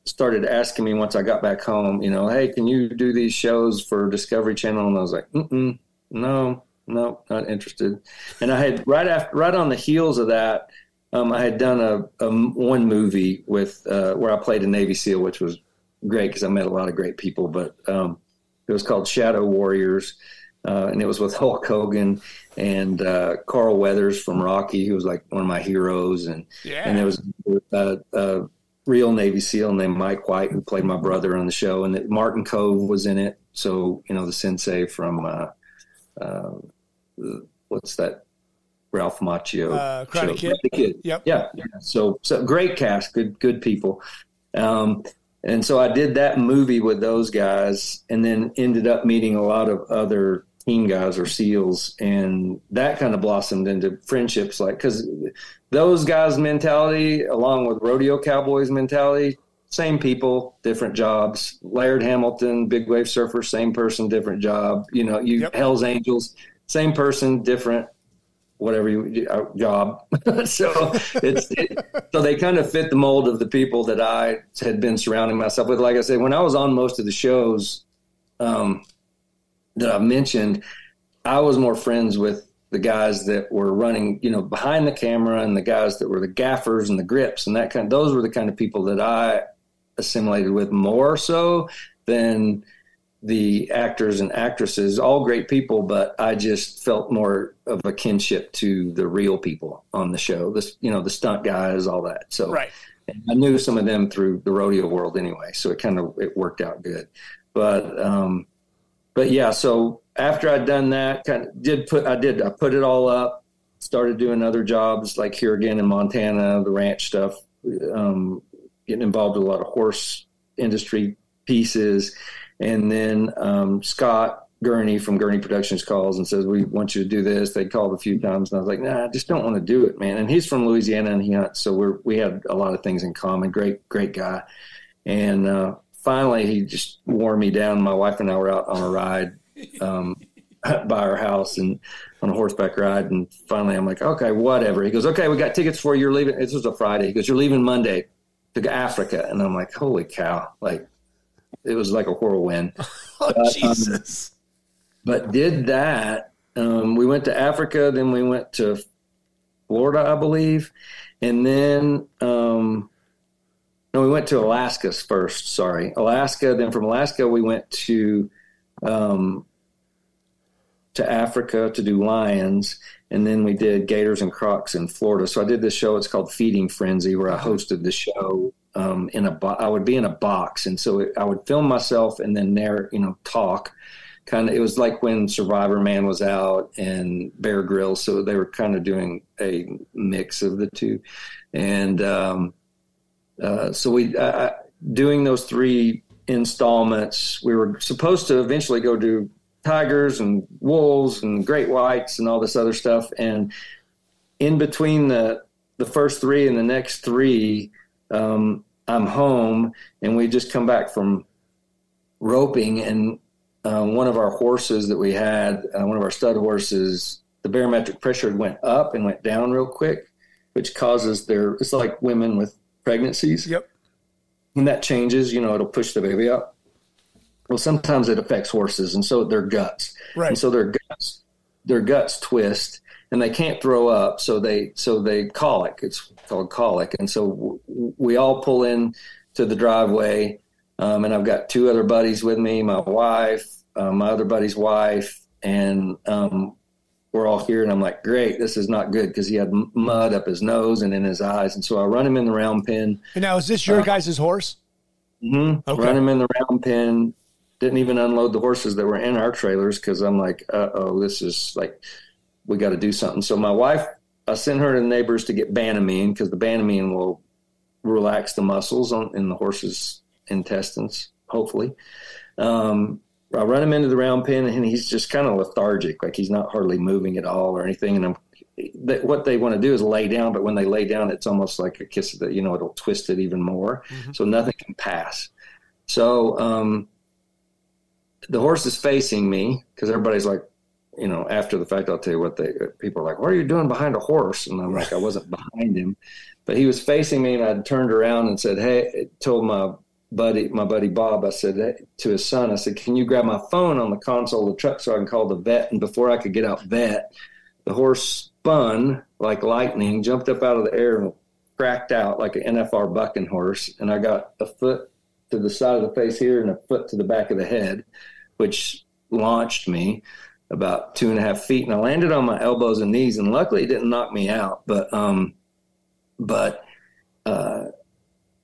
started asking me once I got back home, you know, hey, can you do these shows for Discovery Channel? And I was like, Mm-mm, no, no, not interested. And I had right after, right on the heels of that, um, I had done a, a one movie with uh, where I played a Navy SEAL, which was great because I met a lot of great people. But um, it was called Shadow Warriors, uh, and it was with Hulk Hogan and uh, Carl Weathers from Rocky, who was like one of my heroes, and yeah. and there was a, a, real Navy SEAL named Mike White who played my brother on the show, and Martin Kove was in it. So you know the sensei from uh, uh, what's that Ralph Macchio. Uh, Karate Kid. Kid. Yep. Yeah, yeah. So, so great cast, good, good people. Um, and so I did that movie with those guys and then ended up meeting a lot of other team guys or SEALs. And that kind of blossomed into friendships. Like, cause those guys' mentality, along with rodeo cowboys mentality, same people, different jobs. Laird Hamilton, big wave surfer, same person, different job. You know, you yep. Hell's Angels, same person, different whatever you uh, job. so it's it, so they kind of fit the mold of the people that I had been surrounding myself with. Like I said, when I was on most of the shows um, that I've mentioned, I was more friends with the guys that were running, you know, behind the camera and the guys that were the gaffers and the grips and that kind. Of, those were the kind of people that I assimilated with more so than the actors and actresses, all great people, but I just felt more of a kinship to the real people on the show. This, you know, the stunt guys, all that. So right. I knew some of them through the rodeo world anyway, so it kind of it worked out good. But um, but yeah, so after I'd done that, kind of did put I did I put it all up, started doing other jobs like here again in Montana, the ranch stuff, um, getting involved with a lot of horse industry pieces and then um, Scott Gurney from Gurney Productions calls and says, "We want you to do this." They called a few times, and I was like, "Nah, I just don't want to do it, man." And he's from Louisiana, and he hunts, so we're we had a lot of things in common. Great, great guy. And uh, finally, he just wore me down. My wife and I were out on a ride um, by our house and on a horseback ride, and finally, I'm like, "Okay, whatever." He goes, "Okay, we got tickets for you. You're leaving." This was a Friday. He goes, "You're leaving Monday to Africa," and I'm like, "Holy cow!" Like it was like a whirlwind. oh, but, um, Jesus. Um, but did that. Um, we went to Africa, then we went to Florida, I believe, and then um, no, we went to Alaska first. Sorry, Alaska. Then from Alaska, we went to um, to Africa to do lions, and then we did gators and crocs in Florida. So I did this show. It's called Feeding Frenzy, where I hosted the show um, in a. Bo- I would be in a box, and so it, I would film myself and then narrate, you know, talk. Kind of, it was like when Survivor Man was out and Bear Grylls, so they were kind of doing a mix of the two, and um, uh, so we uh, doing those three installments. We were supposed to eventually go do tigers and wolves and great whites and all this other stuff. And in between the the first three and the next three, um, I'm home, and we just come back from roping, and uh, one of our horses that we had, uh, one of our stud horses, the barometric pressure went up and went down real quick, which causes their. It's like women with pregnancies. Yep. When that changes, you know, it'll push the baby up. Well, sometimes it affects horses, and so their guts, Right. and so their guts, their guts twist, and they can't throw up, so they so they colic. It's called colic, and so w- we all pull in to the driveway, um, and I've got two other buddies with me, my wife, uh, my other buddy's wife, and um, we're all here. And I'm like, great, this is not good because he had mud up his nose and in his eyes, and so I run him in the round pen. And now, is this your guys' horse? hmm Okay. Run him in the round pen. Didn't even unload the horses that were in our trailers because I'm like, uh oh, this is like, we got to do something. So my wife, I sent her to the neighbors to get Banamine because the Banamine will relax the muscles on in the horse's intestines, hopefully. Um, I run him into the round pen and he's just kind of lethargic, like he's not hardly moving at all or anything. And I'm, what they want to do is lay down, but when they lay down, it's almost like a kiss that you know it'll twist it even more, so nothing can pass. So um, the horse is facing me because everybody's like, you know, after the fact, I'll tell you what they people are like, what are you doing behind a horse? And I'm like, I wasn't behind him, but he was facing me, and I turned around and said, hey, told my buddy, my buddy Bob, I said to his son, I said, can you grab my phone on the console of the truck so I can call the vet? And before I could get out vet, the horse spun like lightning, jumped up out of the air and cracked out like an NFR bucking horse. And I got a foot to the side of the face here and a foot to the back of the head, which launched me about two and a half feet. And I landed on my elbows and knees. And luckily it didn't knock me out. But, um, but, uh,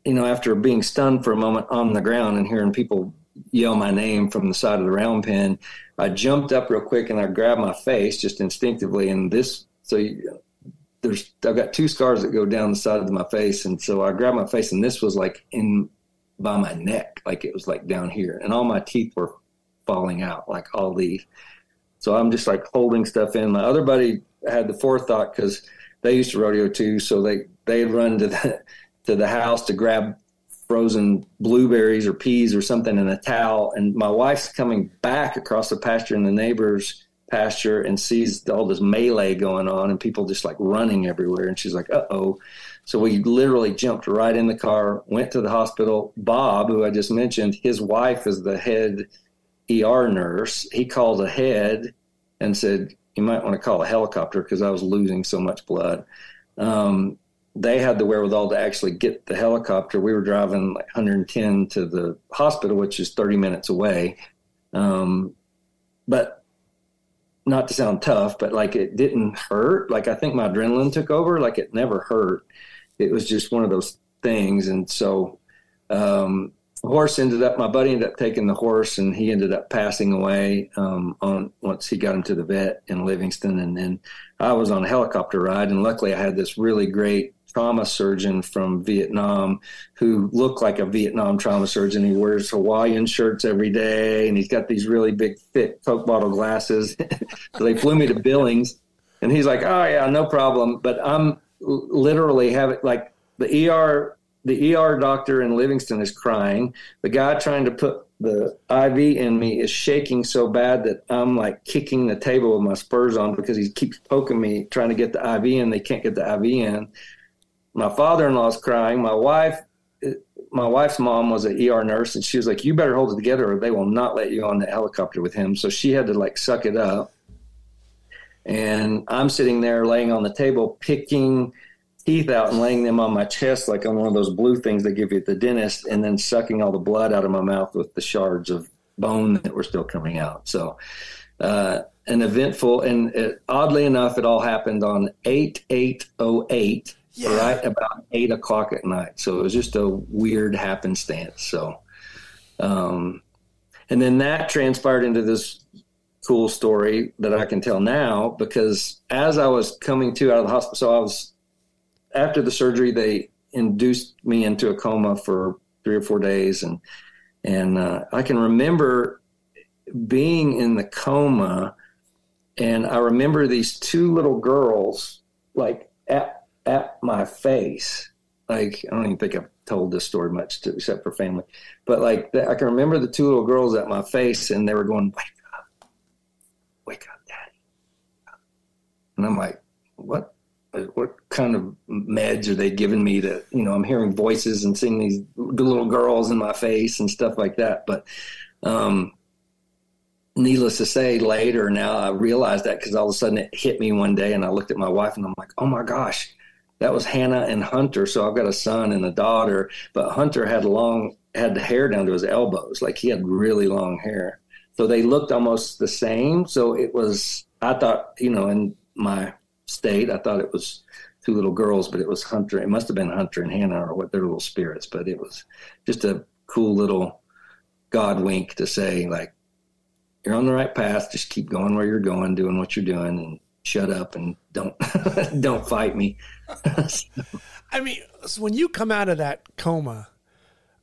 you know, after being stunned for a moment on the ground and hearing people yell my name from the side of the round pen, I jumped up real quick and I grabbed my face just instinctively. And this, so you, there's, I've got two scars that go down the side of my face. And so I grabbed my face and this was like in by my neck, like it was like down here. And all my teeth were falling out, like all these. So I'm just like holding stuff in. My other buddy had the forethought because they used to rodeo too. So they, they'd run to the, to the house to grab frozen blueberries or peas or something in a towel. And my wife's coming back across the pasture in the neighbor's pasture and sees all this melee going on and people just like running everywhere. And she's like, uh oh. So we literally jumped right in the car, went to the hospital. Bob, who I just mentioned, his wife is the head ER nurse. He called ahead and said, You might want to call a helicopter because I was losing so much blood. Um, they had the wherewithal to actually get the helicopter. We were driving like 110 to the hospital, which is 30 minutes away. Um, but not to sound tough, but like it didn't hurt. Like I think my adrenaline took over. Like it never hurt. It was just one of those things. And so, um, horse ended up, my buddy ended up taking the horse and he ended up passing away, um, on once he got him to the vet in Livingston. And then I was on a helicopter ride and luckily I had this really great trauma surgeon from Vietnam who looked like a Vietnam trauma surgeon. He wears Hawaiian shirts every day and he's got these really big, thick Coke bottle glasses. so they flew me to Billings and he's like, oh, yeah, no problem. But I'm literally having like the ER. The ER doctor in Livingston is crying. The guy trying to put the IV in me is shaking so bad that I'm like kicking the table with my spurs on because he keeps poking me, trying to get the IV in. They can't get the IV in my father-in-law's crying. My wife my wife's mom was an er nurse and she was like you better hold it together or they will not let you on the helicopter with him. So she had to like suck it up. And i'm sitting there laying on the table picking teeth out and laying them on my chest like on one of those blue things they give you at the dentist and then sucking all the blood out of my mouth with the shards of bone that were still coming out. So uh, an eventful, and it, oddly enough, it all happened on eight eight oh eight, Yeah. right about eight o'clock at night. So it was just a weird happenstance. So, um, and then that transpired into this cool story that I can tell now because as I was coming to out of the hospital, so I was after the surgery, they induced me into a coma for three or four days, and and uh, I can remember being in the coma, and I remember these two little girls like at at my face. Like I don't even think I've told this story much to, except for family, but like I can remember the two little girls at my face, and they were going, "Wake up, wake up, daddy," and I'm like, "What?" what kind of meds are they giving me to you know i'm hearing voices and seeing these little girls in my face and stuff like that but um needless to say later now i realized that because all of a sudden it hit me one day and i looked at my wife and i'm like oh my gosh that was hannah and hunter so i've got a son and a daughter but hunter had long had the hair down to his elbows like he had really long hair so they looked almost the same so it was i thought you know in my state. I thought it was two little girls, but it was Hunter. It must have been Hunter and Hannah or what their little spirits, but it was just a cool little God wink to say, like, you're on the right path. Just keep going where you're going, doing what you're doing, and shut up and don't don't fight me. I mean, so when you come out of that coma,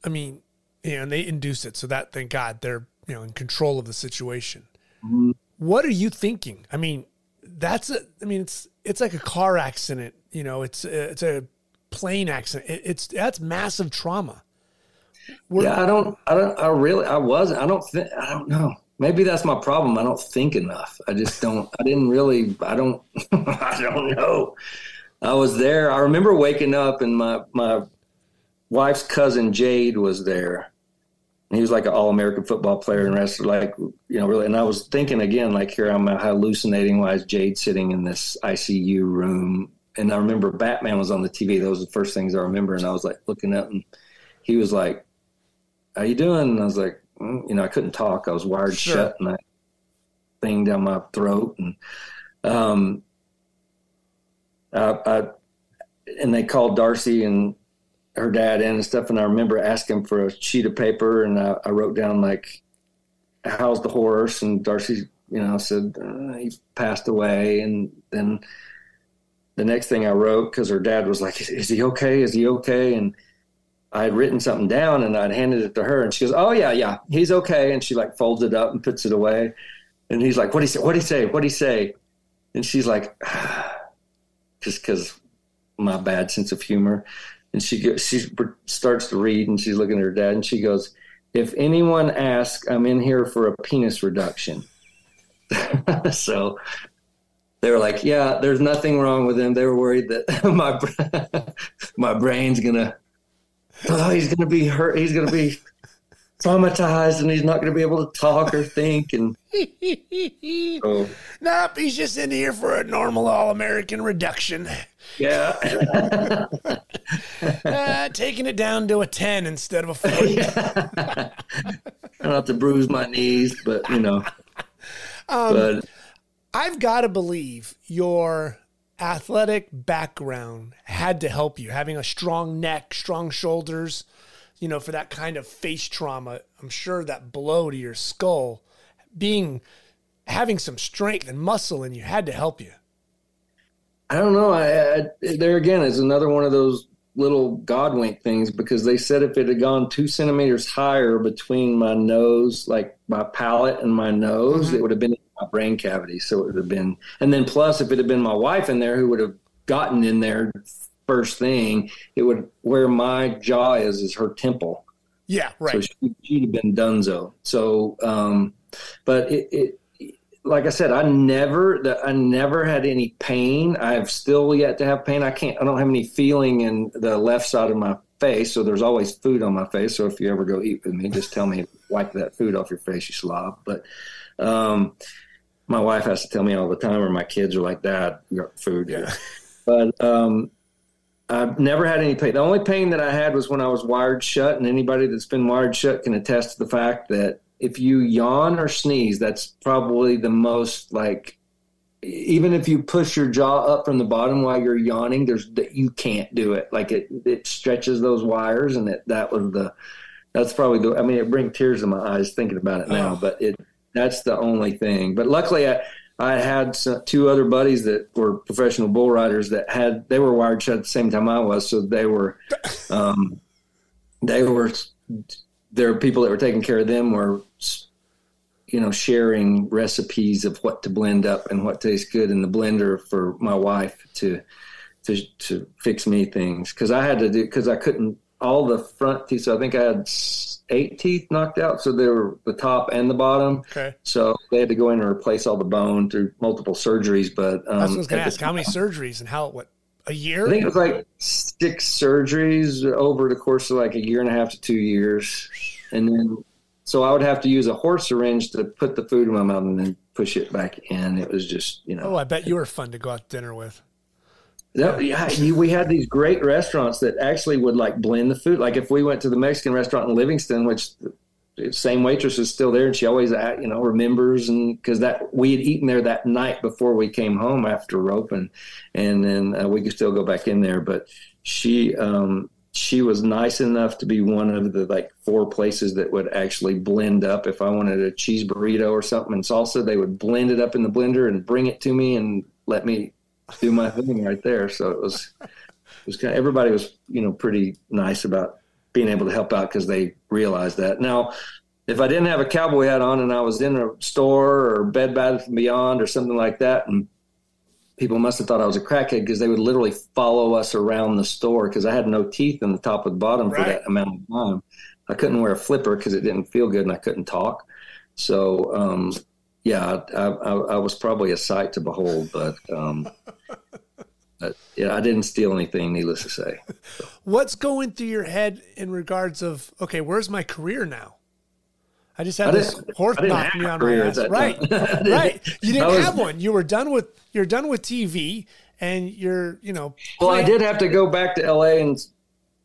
I mean, you know, and they induce it, so that thank God they're you know in control of the situation. Mm-hmm. What are you thinking? I mean, that's a. I mean, it's it's like a car accident. You know, it's a, it's a plane accident. It, it's that's massive trauma. We're, yeah, I don't, I don't, I really, I wasn't. I don't think, I don't know. Maybe that's my problem. I don't think enough. I just don't. I didn't really. I don't. I don't know. I was there. I remember waking up and my my wife's cousin Jade was there. And he was like an all American football player and wrestler, like you know, really. And I was thinking again, like here I'm hallucinating. Why is Jade sitting in this ICU room? And I remember Batman was on the TV. Those were the first things I remember. And I was like looking up, and he was like, "How you doing?" And I was like, you know, I couldn't talk. I was wired Sure. shut, and I thing down my throat, and um, I, I and they called Darcy and her dad in and stuff. And I remember asking for a sheet of paper, and I, I wrote down like, "How's the horse?" And Darcy, you know, said uh, he passed away. And then the next thing I wrote, because her dad was like, "Is he okay? Is he okay?" And I had written something down, and I'd handed it to her, and she goes, "Oh yeah, yeah, he's okay." And she like folds it up and puts it away. And he's like, "What do he say? What do he say? What do he say?" And she's like, just because my bad sense of humor. And she goes, she starts to read, and she's looking at her dad, and she goes, "If anyone asks, I'm in here for a penis reduction." so they were like, "Yeah, there's nothing wrong with him." They were worried that my my brain's gonna, oh, he's gonna be hurt. He's gonna be traumatized, and he's not gonna be able to talk or think. And so, nope, he's just in here for a normal all American reduction. yeah. Uh, taking it down to a 10 instead of a 40. I don't have to bruise my knees, but you know. but I've got to believe your athletic background had to help you. Having a strong neck, strong shoulders, you know, for that kind of face trauma. I'm sure that blow to your skull, being having some strength and muscle in you had to help you. I don't know. I, I there again is another one of those little God wink things because they said if it had gone two centimeters higher between my nose, like my palate and my nose, Mhm. it would have been my brain cavity. So it would have been, and then plus if it had been my wife in there who would have gotten in there first thing, it would where my jaw is is her temple. Yeah, So right. she, she'd have been donezo. So, um, but it, it, like I said, I never, I never had any pain. I've still yet to have pain. I can't, I don't have any feeling in the left side of my face. So there's always food on my face. So if you ever go eat with me, just tell me, wipe that food off your face, you slob. But, um, my wife has to tell me all the time, or my kids are like, Dad, food. Yeah. But, um, I've never had any pain. The only pain that I had was when I was wired shut, and anybody that's been wired shut can attest to the fact that if you yawn or sneeze, that's probably the most like even if you push your jaw up from the bottom while you're yawning, there's that you can't do it. Like it it stretches those wires, and it, that was the that's probably the. I mean, it brings tears to my eyes thinking about it now. Oh. But it that's the only thing. But luckily, I I had some, two other buddies that were professional bull riders that had they were wired shut at the same time I was, so they were um, they were there are people that were taking care of them were you know sharing recipes of what to blend up and what tastes good in the blender for my wife to to to fix me things because I had to do because I couldn't all the front teeth. So I think I had eight teeth knocked out. So they were the top and the bottom. Okay. So they had to go in and replace all the bone through multiple surgeries. But um, I was going to ask how many surgeries and how what a year? I think it was like six surgeries over the course of like a year and a half to two years, and then so I would have to use a horse syringe to put the food in my mouth and then push it back in. It was just you know. Oh, I bet you were fun to go out to dinner with. That, yeah, we had these great restaurants that actually would like blend the food. Like if we went to the Mexican restaurant in Livingston, which the same waitress is still there, and she always you know remembers, and because that we had eaten there that night before we came home after rope, and and then uh, we could still go back in there. But she um, she was nice enough to be one of the like four places that would actually blend up. If I wanted a cheese burrito or something and salsa, they would blend it up in the blender and bring it to me and let me do my thing right there. So it was it was kind of, everybody was you know pretty nice about being able to help out because they realized that. Now, if I didn't have a cowboy hat on and I was in a store or Bed Bath and Beyond or something like that, and people must have thought I was a crackhead because they would literally follow us around the store because I had no teeth in the top and bottom right. for that amount of time. I couldn't wear a flipper because it didn't feel good and I couldn't talk. So, um, yeah, I, I, I, was probably a sight to behold, but, um, but yeah, I didn't steal anything, needless to say. So. What's going through your head in regards of okay, where's my career now? I just had I this horse knock me on my ass. Right, right. You didn't was, have one. You were done with you're done with TV, and you're you know. Well, I did have to go back to L.A. and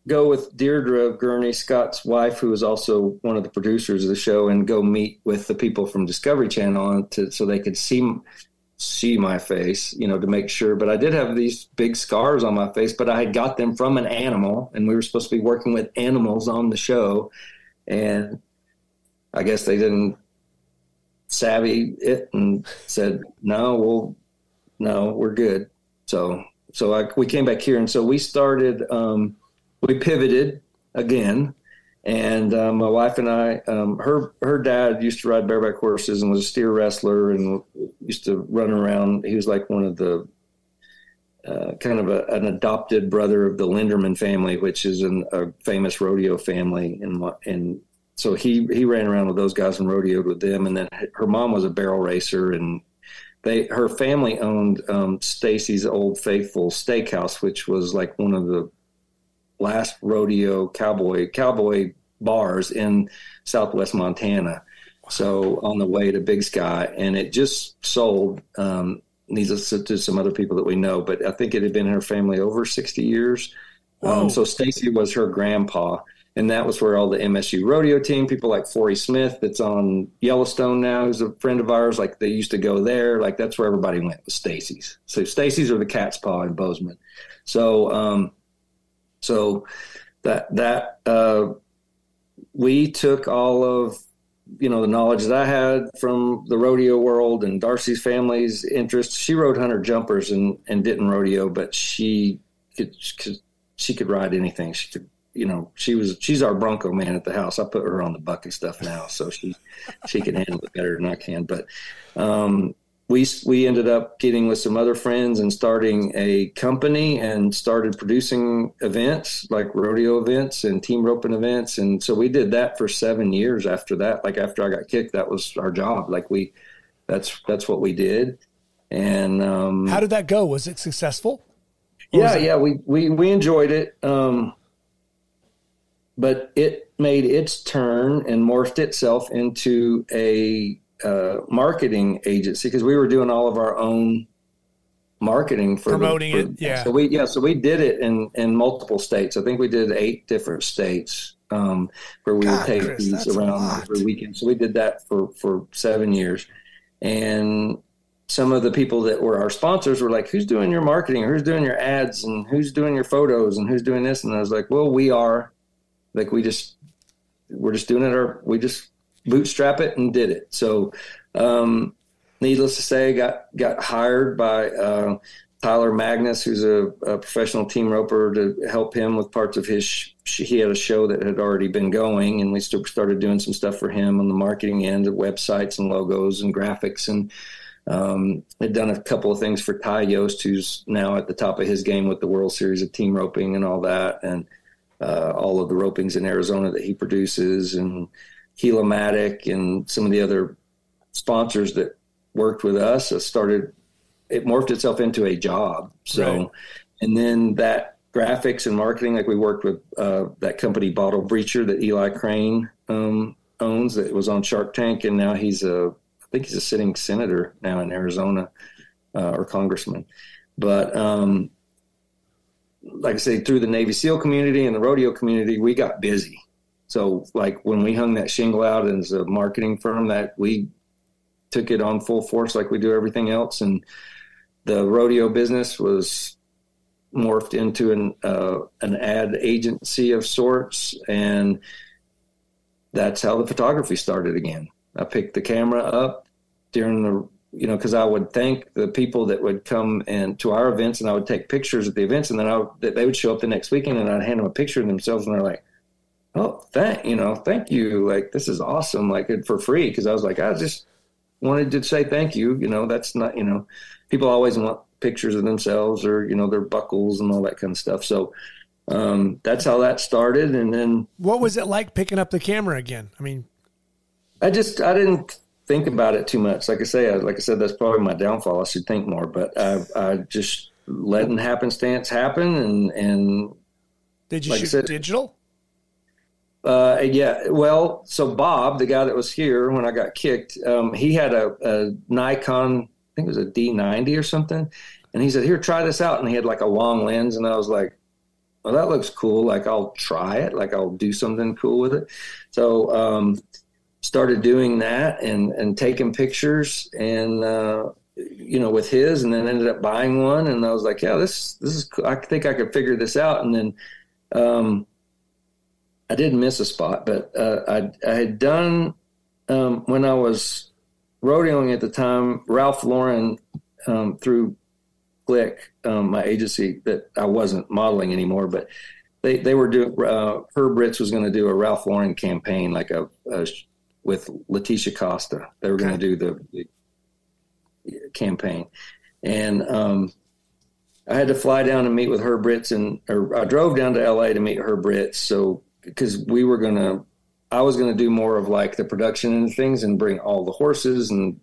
go with Deirdre Gurney, Scott's wife, who was also one of the producers of the show, and go meet with the people from Discovery Channel to so they could see see my face, you know, to make sure. But I did have these big scars on my face, but I had got them from an animal, and we were supposed to be working with animals on the show, and I guess they didn't savvy it and said, "No, well, no, we're good." So, so I, we came back here, and so we started. Um, we pivoted again, and um, my wife and I, um, her her dad used to ride bareback horses and was a steer wrestler and used to run around. He was like one of the uh, kind of a, an adopted brother of the Linderman family, which is an, a famous rodeo family. And and so he he ran around with those guys and rodeoed with them. And then her mom was a barrel racer, and they her family owned um, Stacy's Old Faithful Steakhouse, which was like one of the last rodeo cowboy cowboy bars in Southwest Montana. So on the way to Big Sky, and it just sold. Um, needs us to some other people that we know, but I think it had been in her family over sixty years. Um, so Stacy was her grandpa, and that was where all the MSU rodeo team, people like Forrie Smith, that's on Yellowstone now, who's a friend of ours. Like they used to go there. Like that's where everybody went was Stacy's. So Stacy's are the Cat's Paw in Bozeman. So um, so that that uh, we took all of you know the knowledge that I had from the rodeo world and Darcy's family's interest. She rode hunter jumpers and and didn't rodeo, but she could, she could ride anything. She could you know she was she's our bronco man at the house. I put her on the bucket stuff now, so she she can handle it better than I can. But um, we we ended up getting with some other friends and starting a company and started producing events like rodeo events and team roping events. And so we did that for seven years after that. Like after i got kicked that was our job. Like we that's that's what we did. And um, how did that go? Was it successful? Yeah it- yeah we, we we enjoyed it um, but it made its turn and morphed itself into a uh, marketing agency because we were doing all of our own marketing for promoting the, for, it. Yeah. So we yeah so we did it in in multiple states. I think we did eight different states um, where we God, would take Chris, these around lot. every weekend. So we did that for for seven years, and some of the people that were our sponsors were like, "Who's doing your marketing? Who's doing your ads? And who's doing your photos? And who's doing this?" And I was like, "Well, we are. Like, we just we're just doing it. Or we just bootstrap it and did it." So, um, needless to say, got got hired by. Uh, Tyler Magnus, who's a, a, professional team roper, to help him with parts of his. Sh- he had a show that had already been going, and we started doing some stuff for him on the marketing end of websites and logos and graphics, and um, had done a couple of things for Ty Yost, who's now at the top of his game with the World Series of team roping and all that, and uh, all of the ropings in Arizona that he produces, and Heel-O-Matic, and some of the other sponsors that worked with us. started it morphed itself into a job. So, right. and then that graphics and marketing, like we worked with uh, that company Bottle Breacher that Eli Crane um, owns that was on Shark Tank. And now he's a, I think he's a sitting senator now in Arizona uh, or congressman. But, um, like I say, through the Navy SEAL community and the rodeo community, we got busy. So, like when we hung that shingle out as a marketing firm, that we took it on full force, like we do everything else, and the rodeo business was morphed into an uh, an ad agency of sorts, and that's how the photography started again. I picked the camera up during the you know because I would thank the people that would come and to our events, and I would take pictures at the events, and then I would, they would show up the next weekend, and I'd hand them a picture of themselves, and they're like. Oh, thank you know, thank you. Like this is awesome, like for free. Because I was like, I just wanted to say thank you. You know, that's not you know, people always want pictures of themselves or you know their buckles and all that kind of stuff. So um, that's how that started. And then what was it like picking up the camera again? I mean, I just I didn't think about it too much. Like I say, I, like I said, that's probably my downfall. I should think more, but I, I just letting happenstance happen. And and did you like shoot said, digital? Uh, yeah. Well, so Bob, the guy that was here when I got kicked, um, he had a, a Nikon I think it was a D90 or something. And he said, Here, try this out. And he had like a long lens. And I was like, Well, that looks cool. Like, I'll try it. Like, I'll do something cool with it. So, um, started doing that and, and taking pictures and, uh, you know, with his, and then ended up buying one. And I was like, yeah, this, this is, cool. I think I could figure this out. And then, um, I didn't miss a spot, but, uh, I, I had done, um, when I was rodeoing at the time, Ralph Lauren um, through Click, um, my agency that I wasn't modeling anymore, but they they were doing. Uh, Herb Ritts was going to do a Ralph Lauren campaign, like a, a with Leticia Costa. They were going to do the, the, campaign, and um, I had to fly down and meet with Herb Ritts, and or I drove down to L.A. to meet Herb Ritts, so because we were to I was going to do more of like the production and things and bring all the horses and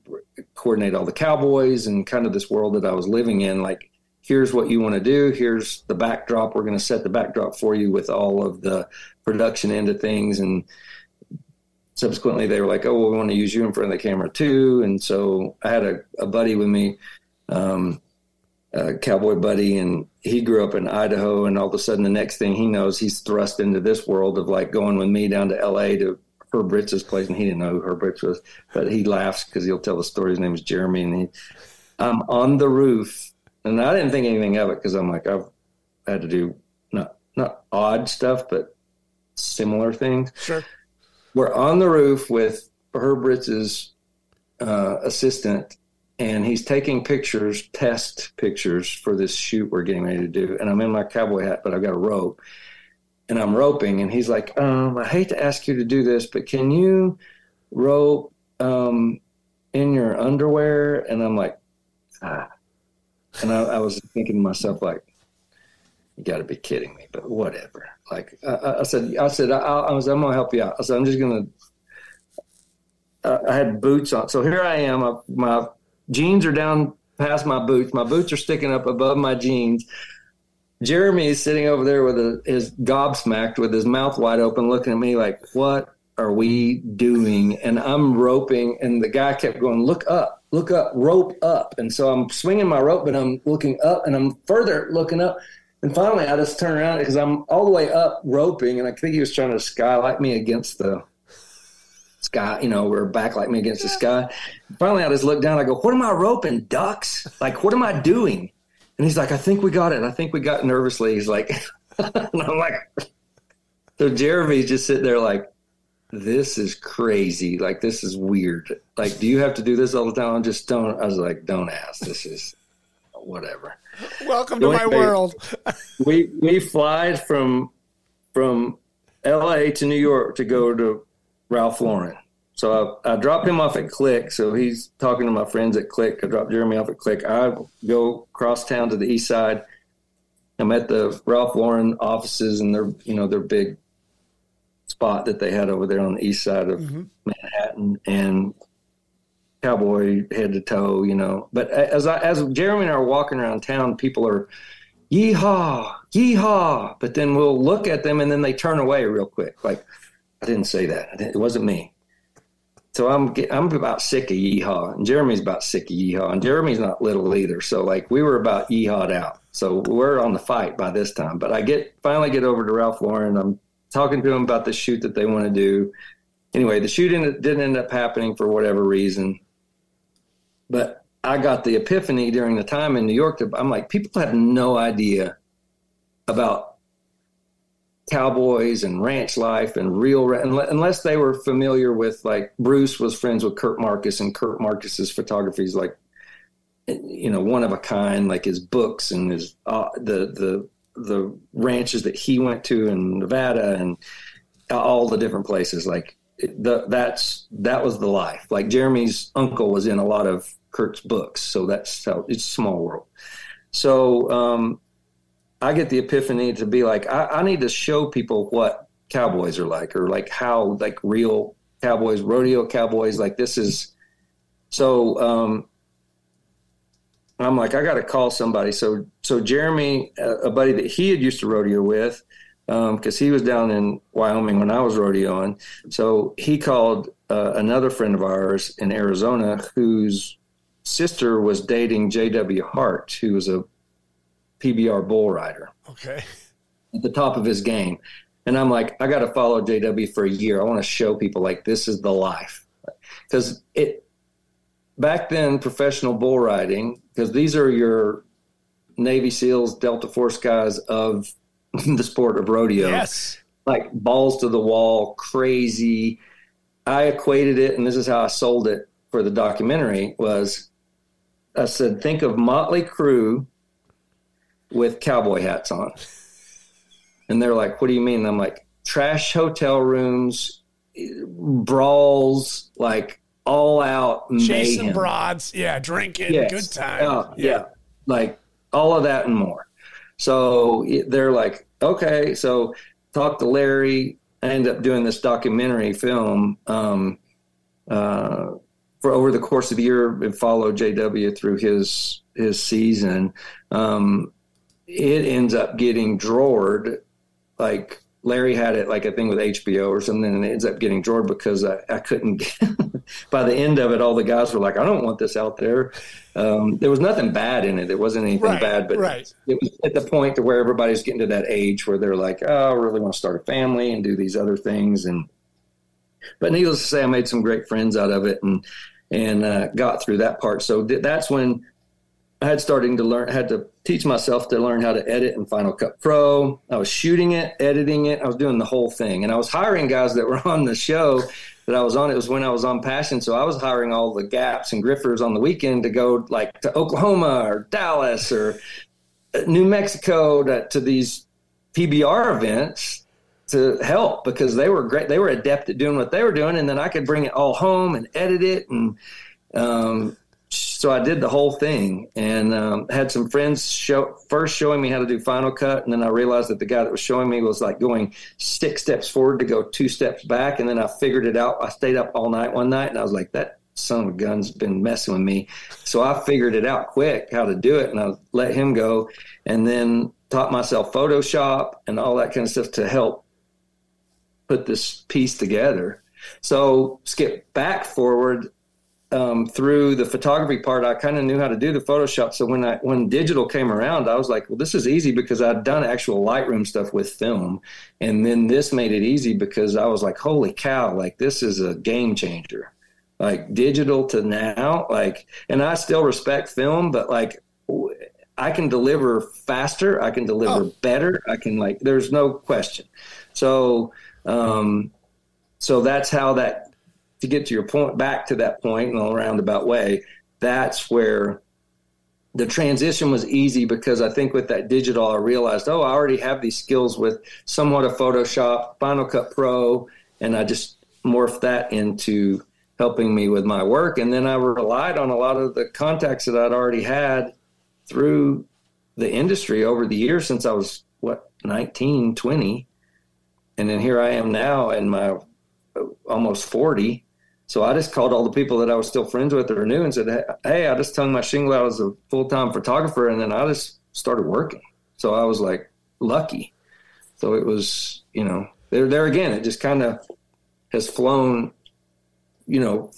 coordinate all the cowboys and kind of this world that I was living in. Like, here's what you want to do. Here's the backdrop. We're going to set the backdrop for you with all of the production end of things. And subsequently, they were like, oh, well, we want to use you in front of the camera too. And so I had a, a buddy with me. Um, uh, cowboy buddy and he grew up in Idaho and all of a sudden the next thing he knows he's thrust into this world of like going with me down to LA to Herb Ritts' place. And he didn't know who Herb Ritts was but he laughs because he'll tell the story. His name is Jeremy and he I'm on the roof. And I didn't think anything of it because I'm like I've had to do not not odd stuff but similar things. Sure. We're on the roof with Herb Ritts' uh, assistant and he's taking pictures, test pictures for this shoot we're getting ready to do. And I'm in my cowboy hat, but I've got a rope and I'm roping. And he's like, um, I hate to ask you to do this, but can you rope um, in your underwear? And I'm like, ah. And I, I was thinking to myself, like, you got to be kidding me, but whatever. Like I, I said, I said, I, I was, I'm gonna help you out. I said, I'm just gonna. Uh, I had boots on, so here I am. My jeans are down past my boots. My boots are sticking up above my jeans. Jeremy is sitting over there with a, his gobsmacked, with his mouth wide open, looking at me like, "What are we doing?" And I'm roping, and the guy kept going, "Look up, look up, rope up." And so I'm swinging my rope, but I'm looking up, and I'm further looking up. And finally, I just turn around because I'm all the way up roping, and I think he was trying to skylight me against the sky, you know, or like me against the sky. Finally, I just look down. I go, "What am I roping? Ducks? Like, what am I doing?" And he's like, "I think we got it. I think we got." Nervously, he's like, and I'm like, so Jeremy's just sitting there like, "This is crazy. Like, this is weird. Like, do you have to do this all the time?" I'm just don't. I was like, "Don't ask. This is whatever." Welcome to my world. we we fly from from L.A. to New York to go to Ralph Lauren. So I, I dropped him off at Click. So he's talking to my friends at Click. I dropped Jeremy off at Click. I go cross town to the east side. I'm at the Ralph Lauren offices and their you know their big spot that they had over there on the east side of mm-hmm. Manhattan and cowboy head to toe, you know. But as I, as Jeremy and I are walking around town, people are yeehaw, yeehaw. But then we'll look at them and then they turn away real quick. Like I didn't say that. It wasn't me. So I'm I'm about sick of yeehaw, and Jeremy's about sick of yeehaw, and Jeremy's not little either. So like we were about yeehawed out. So we're on the fight by this time. But I get finally get over to Ralph Lauren. I'm talking to him about the shoot that they want to do. Anyway, the shoot didn't end up happening for whatever reason. But I got the epiphany during the time in New York. I'm like, people have no idea about cowboys and ranch life and real unless they were familiar with like Bruce was friends with Kurt Markus and Kurt Markus's photography is like you know one of a kind like his books and his uh, the the the ranches that he went to in Nevada and all the different places like the, that's that was the life. Like Jeremy's uncle was in a lot of Kurt's books so that's how it's small world. So um, I get the epiphany to be like, I, I need to show people what cowboys are like, or like how like real cowboys, rodeo cowboys, like this is. So um, I'm like, I got to call somebody. So so Jeremy, a buddy that he had used to rodeo with, because um, he was down in Wyoming when I was rodeoing. So he called uh, another friend of ours in Arizona whose sister was dating J.W. Hart, who was a PBR bull rider. Okay. At the top of his game. And I'm like, I got to follow JW for a year. I want to show people like this is the life. Because it, back then, professional bull riding, because these are your Navy SEALs, Delta Force guys of the sport of rodeo. Yes. Like balls to the wall, crazy. I equated it, and this is how I sold it for the documentary was I said, think of Motley Crue with cowboy hats on. And they're like, what do you mean? And I'm like, trash hotel rooms, brawls, like all out chasing broads, yeah, drinking, yes. good time, uh, yeah. yeah, like all of that and more. So they're like, okay, so talk to Larry. I end up doing this documentary film um, uh, for over the course of the year and follow JW through his his season. Um, it ends up getting drawered like Larry had it like a thing with HBO or something, and it ends up getting drawered because I, I couldn't. Get, by the end of it, all the guys were like, "I don't want this out there." Um, there was nothing bad in it. It wasn't anything right, bad, but right. it was at the point to where everybody's getting to that age where they're like, "Oh, I really want to start a family and do these other things." And but needless to say, I made some great friends out of it and and uh, got through that part. So th- that's when I had starting to learn, had to teach myself to learn how to edit in Final Cut Pro. I was shooting it, editing it. I was doing the whole thing. And I was hiring guys that were on the show that I was on. It was when I was on Passion. So I was hiring all the gaps and griffers on the weekend to go like to Oklahoma or Dallas or New Mexico to, to these PBR events to help because they were great. They were adept at doing what they were doing. And then I could bring it all home and edit it and, um, so I did the whole thing and um, had some friends show first showing me how to do Final Cut, and then I realized that the guy that was showing me was like going six steps forward to go two steps back, and then I figured it out. I stayed up all night one night, and I was like, that son of a gun's been messing with me. So I figured it out quick how to do it, and I let him go, and then taught myself Photoshop and all that kind of stuff to help put this piece together. So skip back forward um, through the photography part, I kind of knew how to do the Photoshop. So when I when digital came around, I was like, well, this is easy because I'd done actual Lightroom stuff with film, and then this made it easy because I was like, holy cow, like this is a game changer. Like digital to now, like, and I still respect film, but like I can deliver faster, I can deliver oh. better, I can like, there's no question. So, um, so that's how that to get to your point, back to that point in a roundabout way, that's where the transition was easy because I think with that digital, I realized, oh, I already have these skills with somewhat of Photoshop, Final Cut Pro, and I just morphed that into helping me with my work. And then I relied on a lot of the contacts that I'd already had through the industry over the years since I was, what, 19, 20. And then here I am now in my almost 40 so I just called all the people that I was still friends with or knew and said, Hey, I just hung my shingle out as a full time photographer. And then I just started working. So I was like lucky. So it was, you know, there, there again, it just kind of has flown, you know,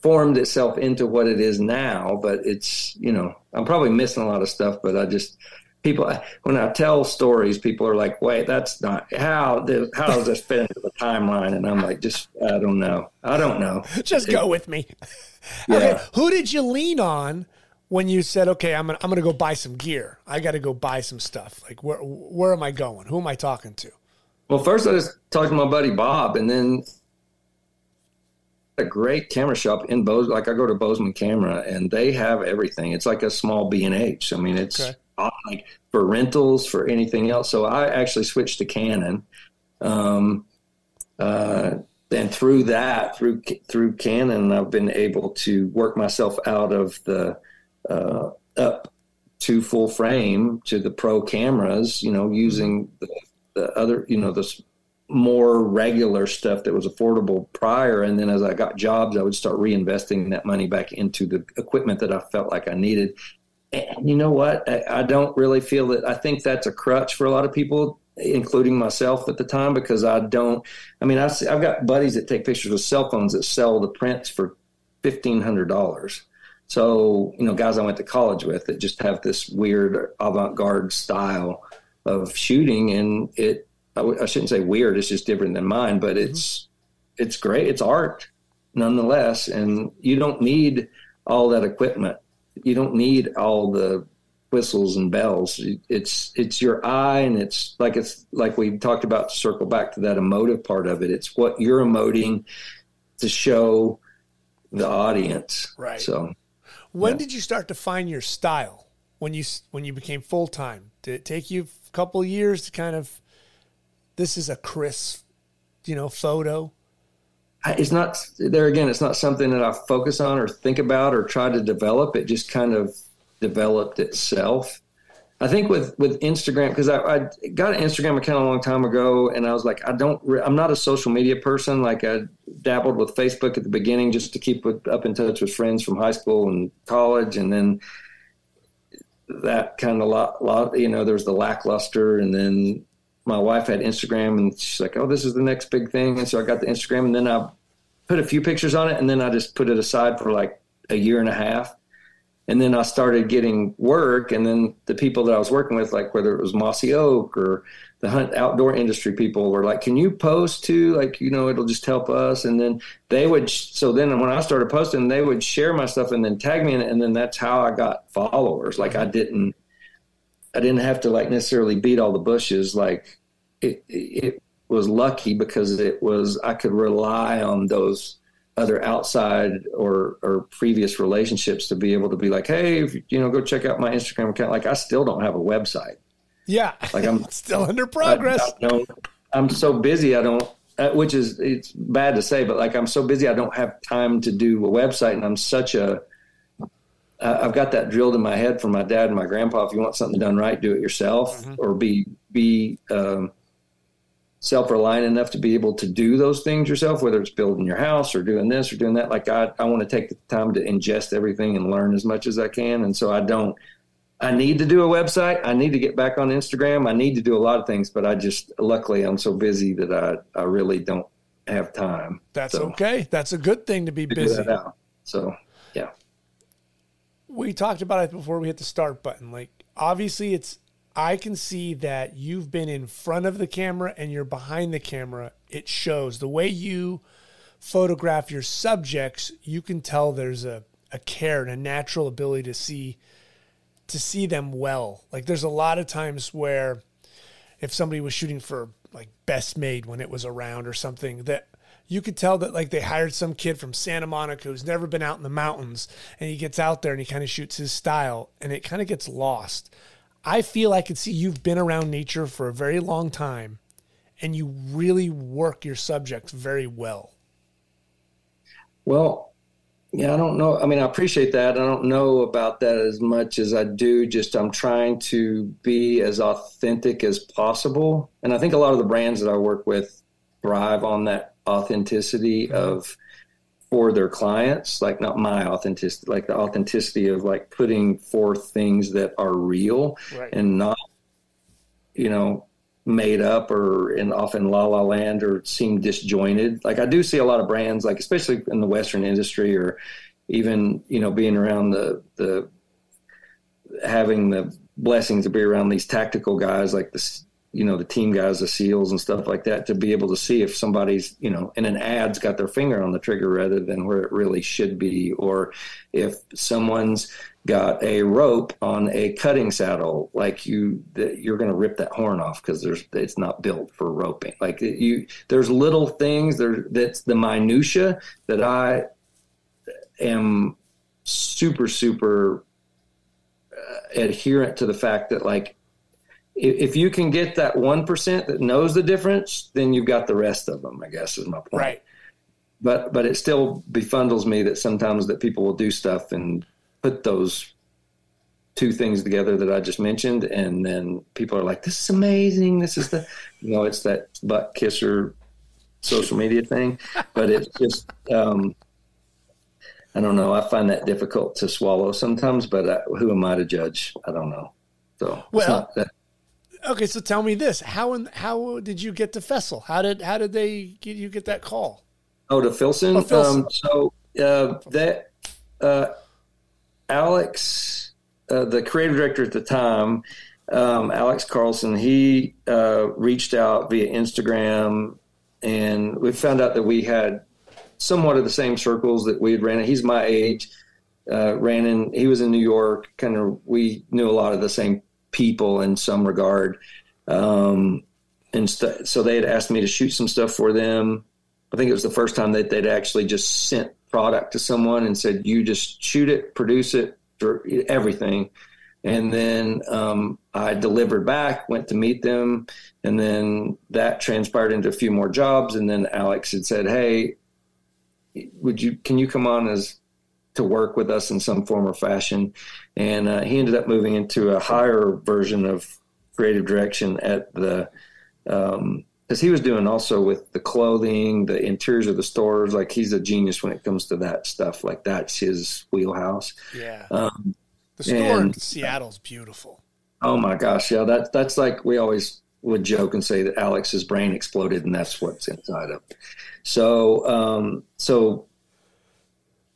formed itself into what it is now. But it's, you know, I'm probably missing a lot of stuff, but I just, people when I tell stories, people are like, "Wait, that's not how how does this fit into the timeline?" And I'm like, "Just I don't know. I don't know. Just go with me." Yeah. Okay, who did you lean on when you said, "Okay, I'm gonna I'm gonna go buy some gear. I got to go buy some stuff." Like, where where am I going? Who am I talking to? Well, first I just talked to my buddy Bob, and then a great camera shop in Bose. Like I go to Bozeman Camera, and they have everything. It's like a small B and H. I mean, it's okay like for rentals for anything else. So I actually switched to Canon. Um, uh, and through that, through through Canon, I've been able to work myself out of the uh, up to full frame to the pro cameras. You know, using the, the other, you know, the more regular stuff that was affordable prior. And then as I got jobs, I would start reinvesting that money back into the equipment that I felt like I needed. And you know what? I, I don't really feel that. I think that's a crutch for a lot of people, including myself at the time, because I don't. I mean, I, I've got buddies that take pictures with cell phones that sell the prints for fifteen hundred dollars. So, you know, guys I went to college with that just have this weird avant garde style of shooting. And it, I w- I shouldn't say weird, it's just different than mine, but it's, mm-hmm. it's great. It's art nonetheless. And you don't need all that equipment you don't need all the whistles and bells. It's it's your eye, and it's like it's like we talked about. To circle back to that emotive part of it. It's what you're emoting to show the audience. Right. So, when yeah. did you start to find your style? When you when you became full time? Did it take you a couple years to kind of? This is a crisp, you know, photo it's not there again it's not something that i focus on or think about or try to develop. It just kind of developed itself. I think with with instagram because I, I, got an instagram account a long time ago and i was like i don't i'm not a social media person. Like i dabbled with facebook at the beginning just to keep up in touch with friends from high school and college. And then that kind of lot, lot you know there was the lackluster and then my wife had Instagram and she's like, oh, this is the next big thing. And so I got the Instagram and then I put a few pictures on it and then I just put it aside for like a year and a half. And then I started getting work. And then the people that I was working with, like whether it was Mossy Oak or the hunt outdoor industry people were like, can you post too? Like, you know, it'll just help us. And then they would, so then when I started posting, they would share my stuff and then tag me in it. And then that's how I got followers. Like I didn't, I didn't have to like necessarily beat all the bushes. Like it, it was lucky because it was I could rely on those other outside or or previous relationships to be able to be like, hey, if, you know, go check out my Instagram account. Like I still don't have a website. Yeah, like I'm still under progress. I, I I'm so busy. I don't. Uh, which is it's bad to say, but like I'm so busy, I don't have time to do a website, and I'm such a I've got that drilled in my head from my dad and my grandpa. If you want something done right, do it yourself, mm-hmm. or be be um, self reliant enough to be able to do those things yourself, whether it's building your house or doing this or doing that. Like I, I want to take the time to ingest everything and learn as much as I can, and so I don't. I need to do a website. I need to get back on Instagram. I need to do a lot of things, but I just luckily I'm so busy that I I really don't have time. That's so, okay. That's a good thing to be busy. So yeah. We talked about it before we hit the start button. Like obviously it's I can see that you've been in front of the camera and you're behind the camera. It shows the way you photograph your subjects, you can tell there's a, a care and a natural ability to see to see them well. Like there's a lot of times where if somebody was shooting for like best made when it was around or something that you could tell that like they hired some kid from Santa Monica who's never been out in the mountains and he gets out there and he kind of shoots his style and it kind of gets lost. I feel I could see you've been around nature for a very long time and you really work your subjects very well. Well, yeah, I don't know. I mean, I appreciate that. I don't know about that as much as I do. Just I'm trying to be as authentic as possible. And I think a lot of the brands that I work with thrive on that authenticity of for their clients, like not my authenticity, like the authenticity of like putting forth things that are real right. and not, you know, made up or in often la la land or seem disjointed. Like I do see a lot of brands, like especially in the Western industry or even, you know, being around the, the, having the blessings to be around these tactical guys like this you know the team guys, the SEALs and stuff like that, to be able to see if somebody's you know in an ad's got their finger on the trigger rather than where it really should be, or if someone's got a rope on a cutting saddle, like you you're going to rip that horn off because there's it's not built for roping. Like you, there's little things there that's the minutia that I am super super uh, adherent to the fact that like if you can get that 1% that knows the difference, then you've got the rest of them, I guess is my point. Right. But, but it still befuddles me that sometimes that people will do stuff and put those two things together that I just mentioned. And then people are like, this is amazing. This is the, you know, it's that butt kisser social media thing, but it's just, um, I don't know. I find that difficult to swallow sometimes, but I, who am I to judge? I don't know. So well, that, Okay, so tell me this: how and how did you get to Fessel? How did how did they get you get that call? Oh, to Filson. Oh, Filson. Um, so uh, that uh, Alex, uh, the creative director at the time, um, Alex Carleton, he uh, reached out via Instagram, and we found out that we had somewhat of the same circles that we had ran. He's my age. Uh, ran in. He was in New York. Kind of, we knew a lot of the same people in some regard. Um, and st- so they had asked me to shoot some stuff for them. I think it was the first time that they'd actually just sent product to someone and said, "You just shoot it, produce it, everything." And then um, I delivered back, went to meet them, and then that transpired into a few more jobs. And then Alex had said, "Hey, would you can you come on as to work with us in some form or fashion. And uh, he ended up moving into a higher version of creative direction at the, because um, he was doing also with the clothing, the interiors of the stores. Like he's a genius when it comes to that stuff. Like that's his wheelhouse. Yeah. Um, the store and, in Seattle's beautiful. Oh my gosh, yeah. That that's like we always would joke and say that Alex's brain exploded, and that's what's inside of. It. So, um, so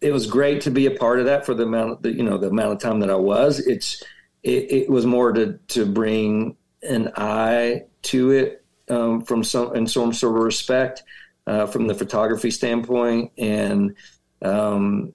it was great to be a part of that for the amount, the, you know, the amount of time that I was. It's it, it was more to to bring an eye to it um, from some in some sort of respect uh, from the photography standpoint, and um,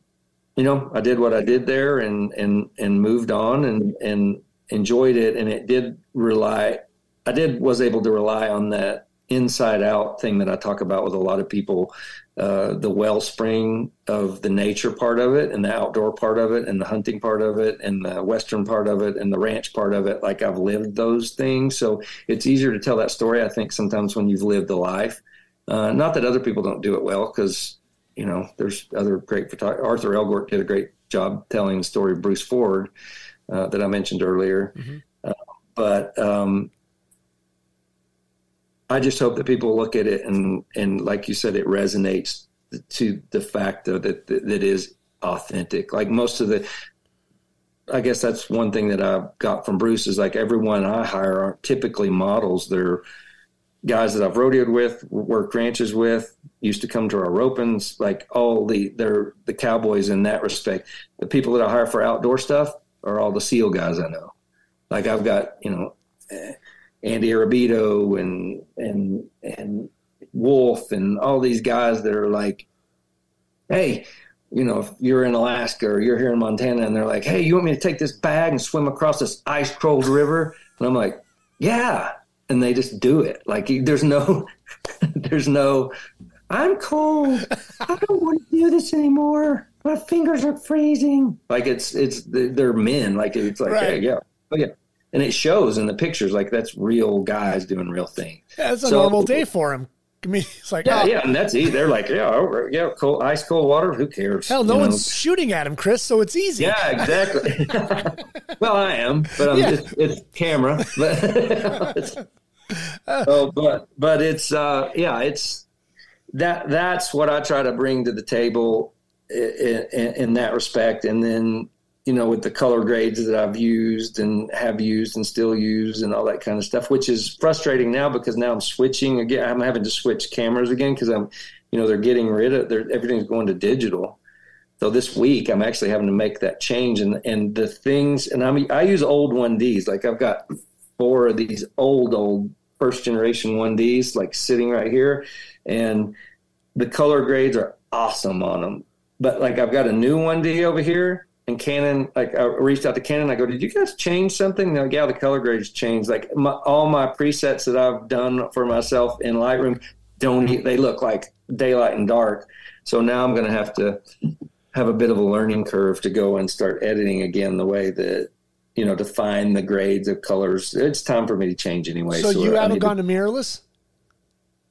you know, I did what I did there, and and and moved on, and and enjoyed it, and it did rely. I did was able to rely on that inside out thing that I talk about with a lot of people uh, the wellspring of the nature part of it and the outdoor part of it and the hunting part of it and the western part of it and the ranch part of it. Like i've lived those things. So it's easier to tell that story i think sometimes when you've lived the life. Uh, not that other people don't do it well because you know there's other great photographers arthur elgort did a great job telling the story of bruce ford uh, that i mentioned earlier. Mm-hmm. Uh, but um, I just hope that people look at it and and like you said, it resonates to the fact that that, is authentic. Like most of the, I guess that's one thing that I've got from Bruce is like everyone I hire aren't typically models. They're guys that I've rodeoed with, worked ranches with, used to come to our ropings, like all the they're the cowboys in that respect. The people that I hire for outdoor stuff are all the SEAL guys I know. Like I've got, you know, Andy Arabito and and and Wolf and all these guys that are like, hey, you know, if you're in Alaska or you're here in Montana and they're like, hey, you want me to take this bag and swim across this ice cold river? And I'm like, yeah. And they just do it. Like there's no, there's no, I'm cold. I don't want to do this anymore. My fingers are freezing. Like it's, it's, they're men. Like it's like, right. yeah, yeah. Oh, yeah. And it shows in the pictures like that's real guys doing real things. Yeah, it's a so, normal day for him. I mean, it's like yeah, oh. yeah, and that's easy. They're like, yeah, yeah, cold, ice cold water. Who cares? Hell, no you one's know? shooting at him, Chris. So it's easy. Yeah, exactly. well, I am, but I'm yeah. just it's camera. But oh, but but it's uh, yeah, it's that that's what I try to bring to the table in, in, in that respect, and then you know, with the color grades that I've used and have used and still use and all that kind of stuff, which is frustrating now because now I'm switching again. I'm having to switch cameras again because I'm, you know, they're getting rid of, everything's going to digital. So this week I'm actually having to make that change and, and the things, and I'm, I use old 1Ds. Like I've got four of these old, old first generation 1Ds, like sitting right here. And the color grades are awesome on them. But like I've got a new 1D over here and Canon, like I reached out to Canon. I go, did you guys change something? They're like, yeah, the color grades changed. Like my, all my presets that I've done for myself in Lightroom don't, they look like daylight and dark. So now I'm going to have to have a bit of a learning curve to go and start editing again the way that, you know, to find the grades of colors. It's time for me to change anyway. So, so you haven't gone to, to mirrorless?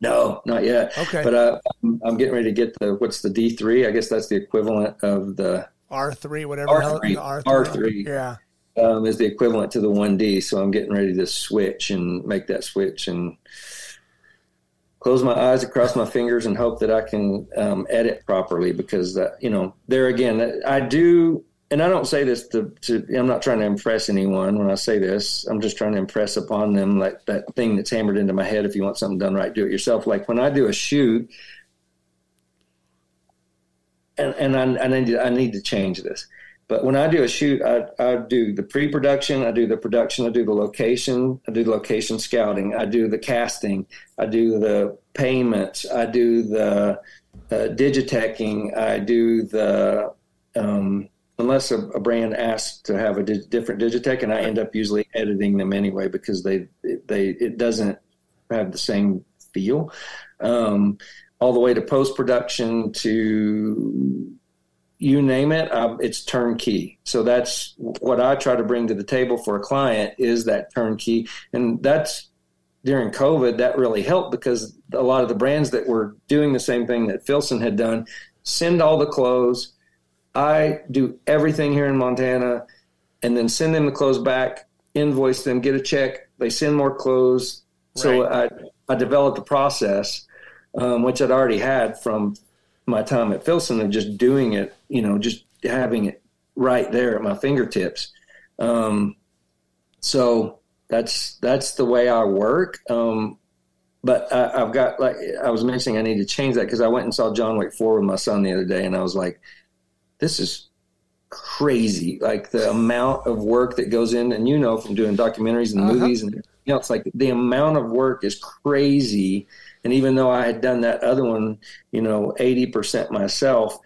No, not yet. Okay. But uh, I'm, I'm getting ready to get the, what's the D3? I guess that's the equivalent of the, R three, whatever. R3, R3, yeah, um, is the equivalent to the one D. So I'm getting ready to switch and make that switch and close my eyes, across my fingers, and hope that I can um, edit properly. Because that, you know, there again, I do, and I don't say this to, to, I'm not trying to impress anyone when I say this. I'm just trying to impress upon them like that thing that's hammered into my head. If you want something done right, do it yourself. Like when I do a shoot and, and I, I, need to, I need to change this. But when I do a shoot, I, I do the pre-production, I do the production, I do the location, I do the location scouting, I do the casting, I do the payments, I do the uh, I do the um, unless a, a, brand asks to have a di- different digitech, and I end up usually editing them anyway because they they it doesn't have the same feel. Um, all the way to post production to you name it, um, it's turnkey. So that's what I try to bring to the table for a client is that turnkey, and that's during COVID that really helped because a lot of the brands that were doing the same thing that Filson had done send all the clothes. I do everything here in Montana, and then send them the clothes back, invoice them, get a check. They send more clothes. Right. So I I developed a process um, which I'd already had from my time at Filson of just doing it, you know, just having it right there at my fingertips. Um, so that's that's the way I work. Um, but I, have got like I was mentioning, I need to change that because I went and saw John Wick Four with my son the other day, and I was like, this is crazy. Like the amount of work that goes in, and you know from doing documentaries and uh-huh. movies and you know, it's like the amount of work is crazy and even though I had done that other one, you know, 80% myself,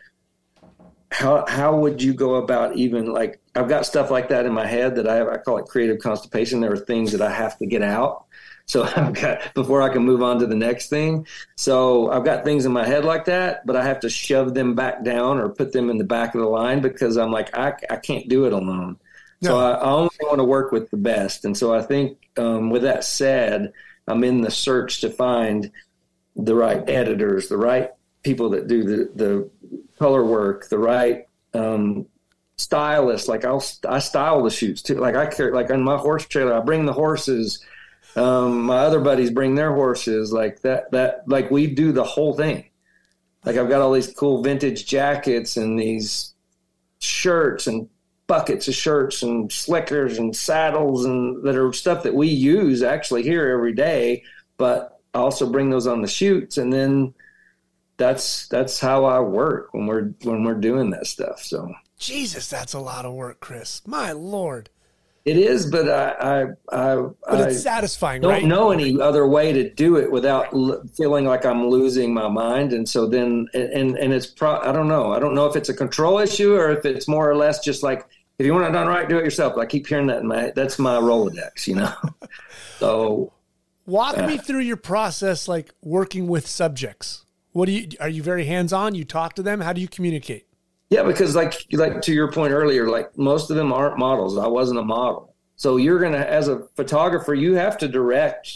how, how would you go about even like, I've got stuff like that in my head that I have, I call it creative constipation. There are things that I have to get out. So I've got before I can move on to the next thing. So I've got things in my head like that, but I have to shove them back down or put them in the back of the line because I'm like, I, I can't do it alone. No. So I, I, only want to work with the best. And so I think um, with that said, I'm in the search to find the right editors, the right people that do the, the color work, the right um, stylists. Like I'll I style the shoots too. Like I carry like on my horse trailer, I bring the horses. Um, my other buddies bring their horses. Like that that like we do the whole thing. Like I've got all these cool vintage jackets and these shirts and buckets of shirts and slickers and saddles and that are stuff that we use actually here every day. But I also bring those on the shoots, and then that's that's how I work when we're when we're doing that stuff. So Jesus, that's a lot of work, Chris. My lord. It is, but I, I, I, but it's satisfying. Don't right? know any other way to do it without l- feeling like I'm losing my mind, and so then, and and it's pro. I don't know. I don't know if it's a control issue or if it's more or less just like if you want it done right, do it yourself. I keep hearing that in my. That's my Rolodex, you know. so, walk me through your process, like working with subjects. What do you? Are you very hands on? You talk to them. How do you communicate? Yeah, because like like to your point earlier, like most of them aren't models. I wasn't a model. So you're gonna as a photographer, you have to direct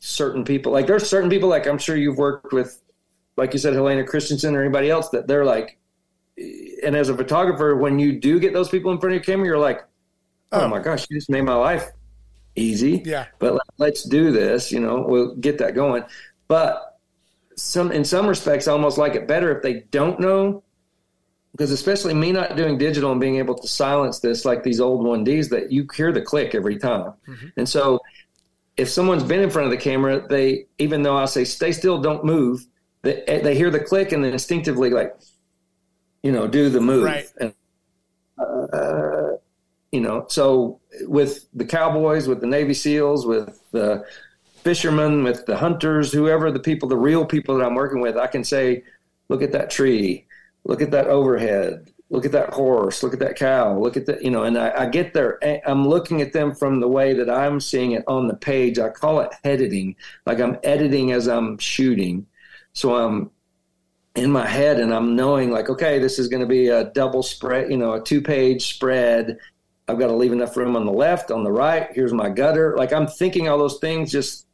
certain people. Like there's certain people like I'm sure you've worked with, like you said, Helena Christensen or anybody else that they're like and as a photographer, when you do get those people in front of your camera, you're like, Oh, oh my gosh, you just made my life easy. Yeah. But let's do this, you know, we'll get that going. But some in some respects I almost like it better if they don't know because especially me not doing digital and being able to silence this like these old 1Ds that you hear the click every time. Mm-hmm. And so if someone's been in front of the camera, they even though I say stay still, don't move, they, they hear the click and then instinctively like, you know, do the move. Right. And, uh, you know, so with the cowboys, with the Navy SEALs, with the fishermen, with the hunters, whoever the people, the real people that I'm working with, I can say, look at that tree. Look at that overhead. Look at that horse. Look at that cow. Look at that you know and I, I, get there i'm looking at them from the way that i'm seeing it on the page. I call it editing like i'm editing as i'm shooting. So i'm in my head and i'm knowing like okay this is going to be a double spread you know a two page spread i've got to leave enough room on the left on the right here's my gutter like i'm thinking all those things just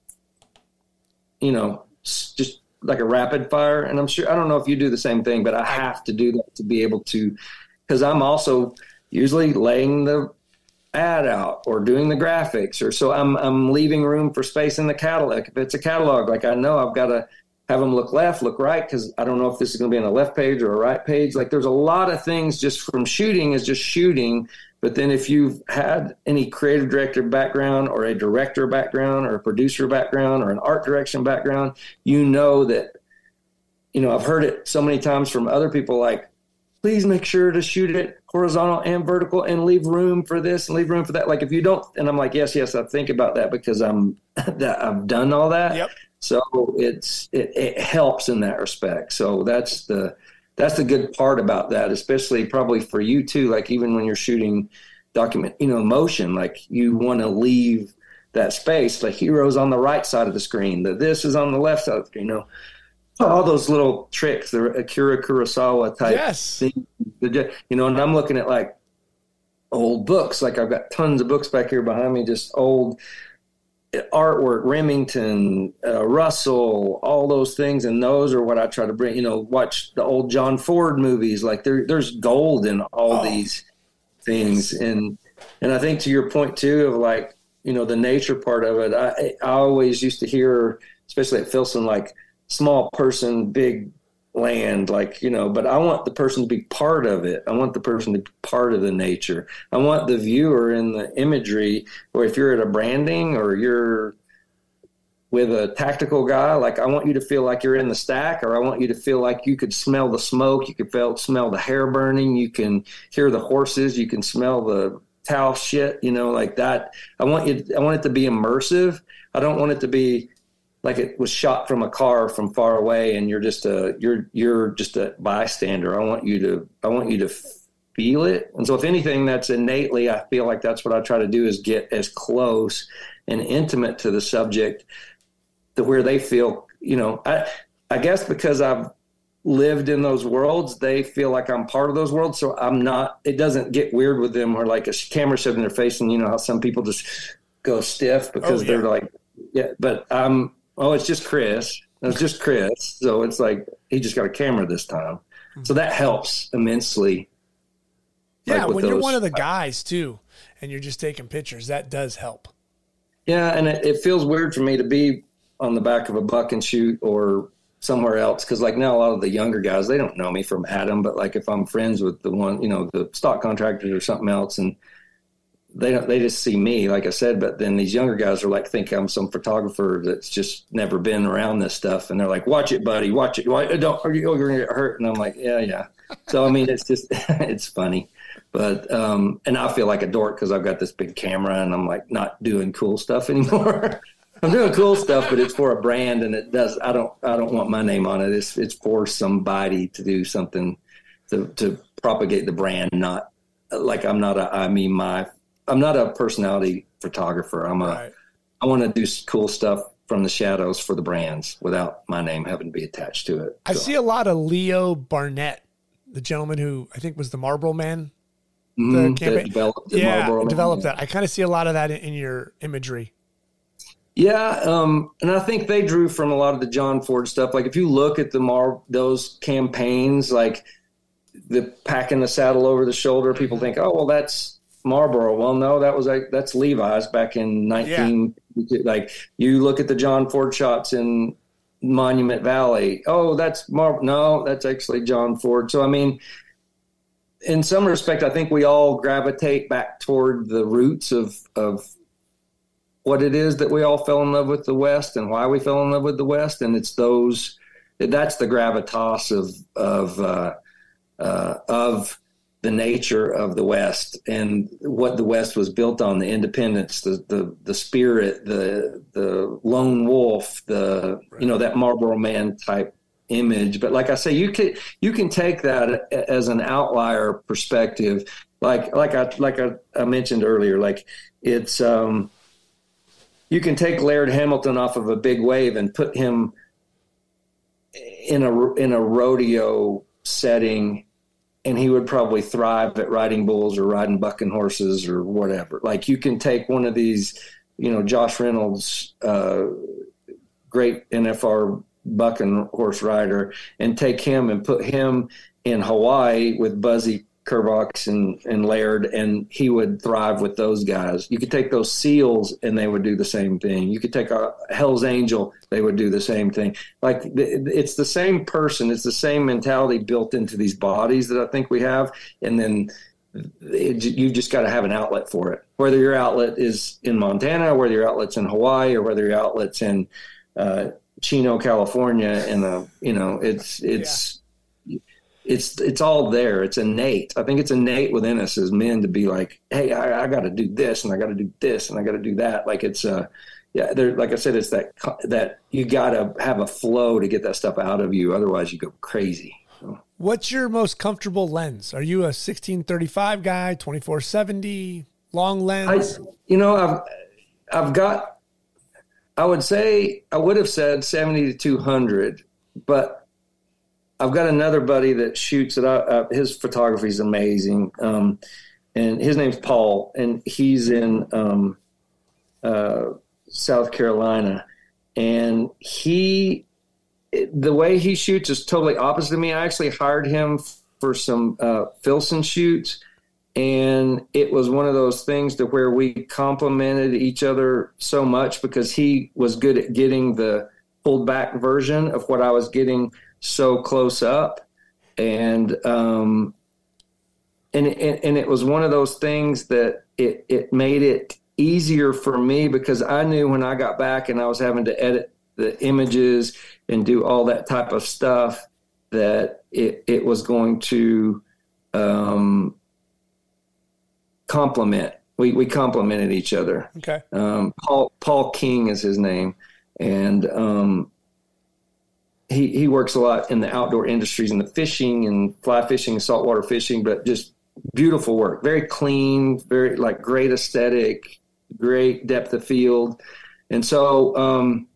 you know just like a rapid fire. And I'm sure I don't know if you do the same thing, but I have to do that to be able to because I'm also usually laying the ad out or doing the graphics or so I'm I'm leaving room for space in the catalog. If it's a catalog, like I know I've got to have them look left, look right, because I don't know if this is going to be on a left page or a right page. Like there's a lot of things just from shooting is just shooting but then if you've had any creative director background or a director background or a producer background or an art direction background, you know that, you know, I've heard it so many times from other people like, please make sure to shoot it horizontal and vertical and leave room for this and leave room for that. Like if you don't, and I'm like, yes, yes, I think about that because I'm, that I've done all that. Yep. So it's, it, it helps in that respect. So that's the, that's the good part about that, especially probably for you too. Like even when you're shooting document, you know, motion, like you want to leave that space. Like heroes on the right side of the screen, the this is on the left side of the screen. You know, all those little tricks, the Akira Kurosawa type yes. thing. You know, and I'm looking at like old books. Like I've got tons of books back here behind me, just old artwork, Remington, uh, Russell, all those things, and those are what I try to bring. You know, watch the old John Ford movies. Like there, there's gold in all oh. these things, and and I think to your point too of like you know the nature part of it. I I always used to hear, especially at Filson, like small person, big land like you know but i want the person to be part of it. I want the person to be part of the nature. I want the viewer in the imagery or if you're at a branding or you're with a tactical guy like i want you to feel like you're in the stack or i want you to feel like you could smell the smoke you could feel, smell the hair burning you can hear the horses you can smell the towel shit you know like that. I want you i want it to be immersive. I don't want it to be like it was shot from a car from far away and you're just a you're you're just a bystander. I want you to i want you to feel it. And so if anything that's innately i feel like that's what i try to do is get as close and intimate to the subject to where they feel you know i i guess because i've lived in those worlds they feel like i'm part of those worlds. So i'm not it doesn't get weird with them or like a camera shoved in their face and you know how some people just go stiff oh, because oh, yeah. they're like yeah but i'm oh, it's just Chris. It's just Chris. So it's like he just got a camera this time. So that helps immensely. Yeah, like when those. you're one of the guys too, and you're just taking pictures, that does help. Yeah, and it, it feels weird for me to be on the back of a buck and shoot or somewhere else because like now a lot of the younger guys they don't know me from Adam, but like if I'm friends with the one, you know, the stock contractors or something else, and they don't they just see me like i said but then these younger guys are like think i'm some photographer that's just never been around this stuff. And they're like watch it buddy. Watch it. Don't are you going to get hurt? And i'm like yeah yeah. So i mean it's just it's funny. But um and i feel like a dork because i've got this big camera and i'm like not doing cool stuff anymore. I'm doing cool stuff but it's for a brand and it does i don't i don't want my name on it. It's it's for somebody to do something to to propagate the brand not like i'm not a i mean my I'm not a personality photographer. I'm a right. I want to do cool stuff from the shadows for the brands without my name having to be attached to it. I see a lot of Leo Burnett, the gentleman who I think was the Marlboro Man. The developed the yeah, Marlboro developed Man. that. I kind of see a lot of that in, in your imagery. Yeah, um, and I think they drew from a lot of the John Ford stuff. Like if you look at the Mar those campaigns, like the packing the saddle over the shoulder, people think, oh well, that's Marlboro. Well, no, that was like that's Levi's back in nineteen. Yeah. Like you look at the John Ford shots in Monument Valley. Oh, that's Mar. No, that's actually John Ford. So I mean, in some respect, I think we all gravitate back toward the roots of of what it is that we all fell in love with the West and why we fell in love with the West, and it's those. That's the gravitas of of uh, uh, of the nature of the West and what the West was built on the independence, the the, the spirit, the the lone wolf, the right. you know that Marlboro Man type image. But like I say, you can you can take that as an outlier perspective. Like like I like I, I mentioned earlier, like it's um, you can take Laird Hamilton off of a big wave and put him in a in a rodeo setting and he would probably thrive at riding bulls or riding bucking horses or whatever. Like you can take one of these, you know, Josh Reynolds, uh, great NFR bucking horse rider, and take him and put him in Hawaii with Buzzy Kerbox and, and Laird, and he would thrive with those guys. You could take those SEALs, and they would do the same thing. You could take a Hell's Angel, they would do the same thing. Like it's the same person, it's the same mentality built into these bodies that I think we have, and then it, you just got to have an outlet for it. Whether your outlet is in Montana, whether your outlet's in Hawaii, or whether your outlet's in uh, Chino, California, and uh, you know, it's it's. Yeah it's it's all there. It's innate. I think it's innate within us as men to be like, hey, I, I got to do this and I got to do this and I got to do that. Like it's uh, yeah, there. Like I said, it's that that you got to have a flow to get that stuff out of you. Otherwise, you go crazy. What's your most comfortable lens? Are you a 1635 guy, 2470 long lens? I, you know, I've I've got. I would say I would have said 70 to 200, but I've got another buddy that shoots it. Uh, his photography is amazing, um, and his name's Paul, and he's in um, uh, South Carolina, and he the way he shoots is totally opposite of me. I actually hired him for some uh, Filson shoots, and it was one of those things to where we complemented each other so much because he was good at getting the pulled back version of what I was getting so close up, and um, and and, and it was one of those things that it it made it easier for me because I knew when I got back and I was having to edit the images and do all that type of stuff that it it was going to um, complement. We we complemented each other. Okay. Um, Paul Paul King is his name, and um, he he works a lot in the outdoor industries and the fishing and fly fishing and saltwater fishing, but just beautiful work, very clean, very like great aesthetic, great depth of field, and so um,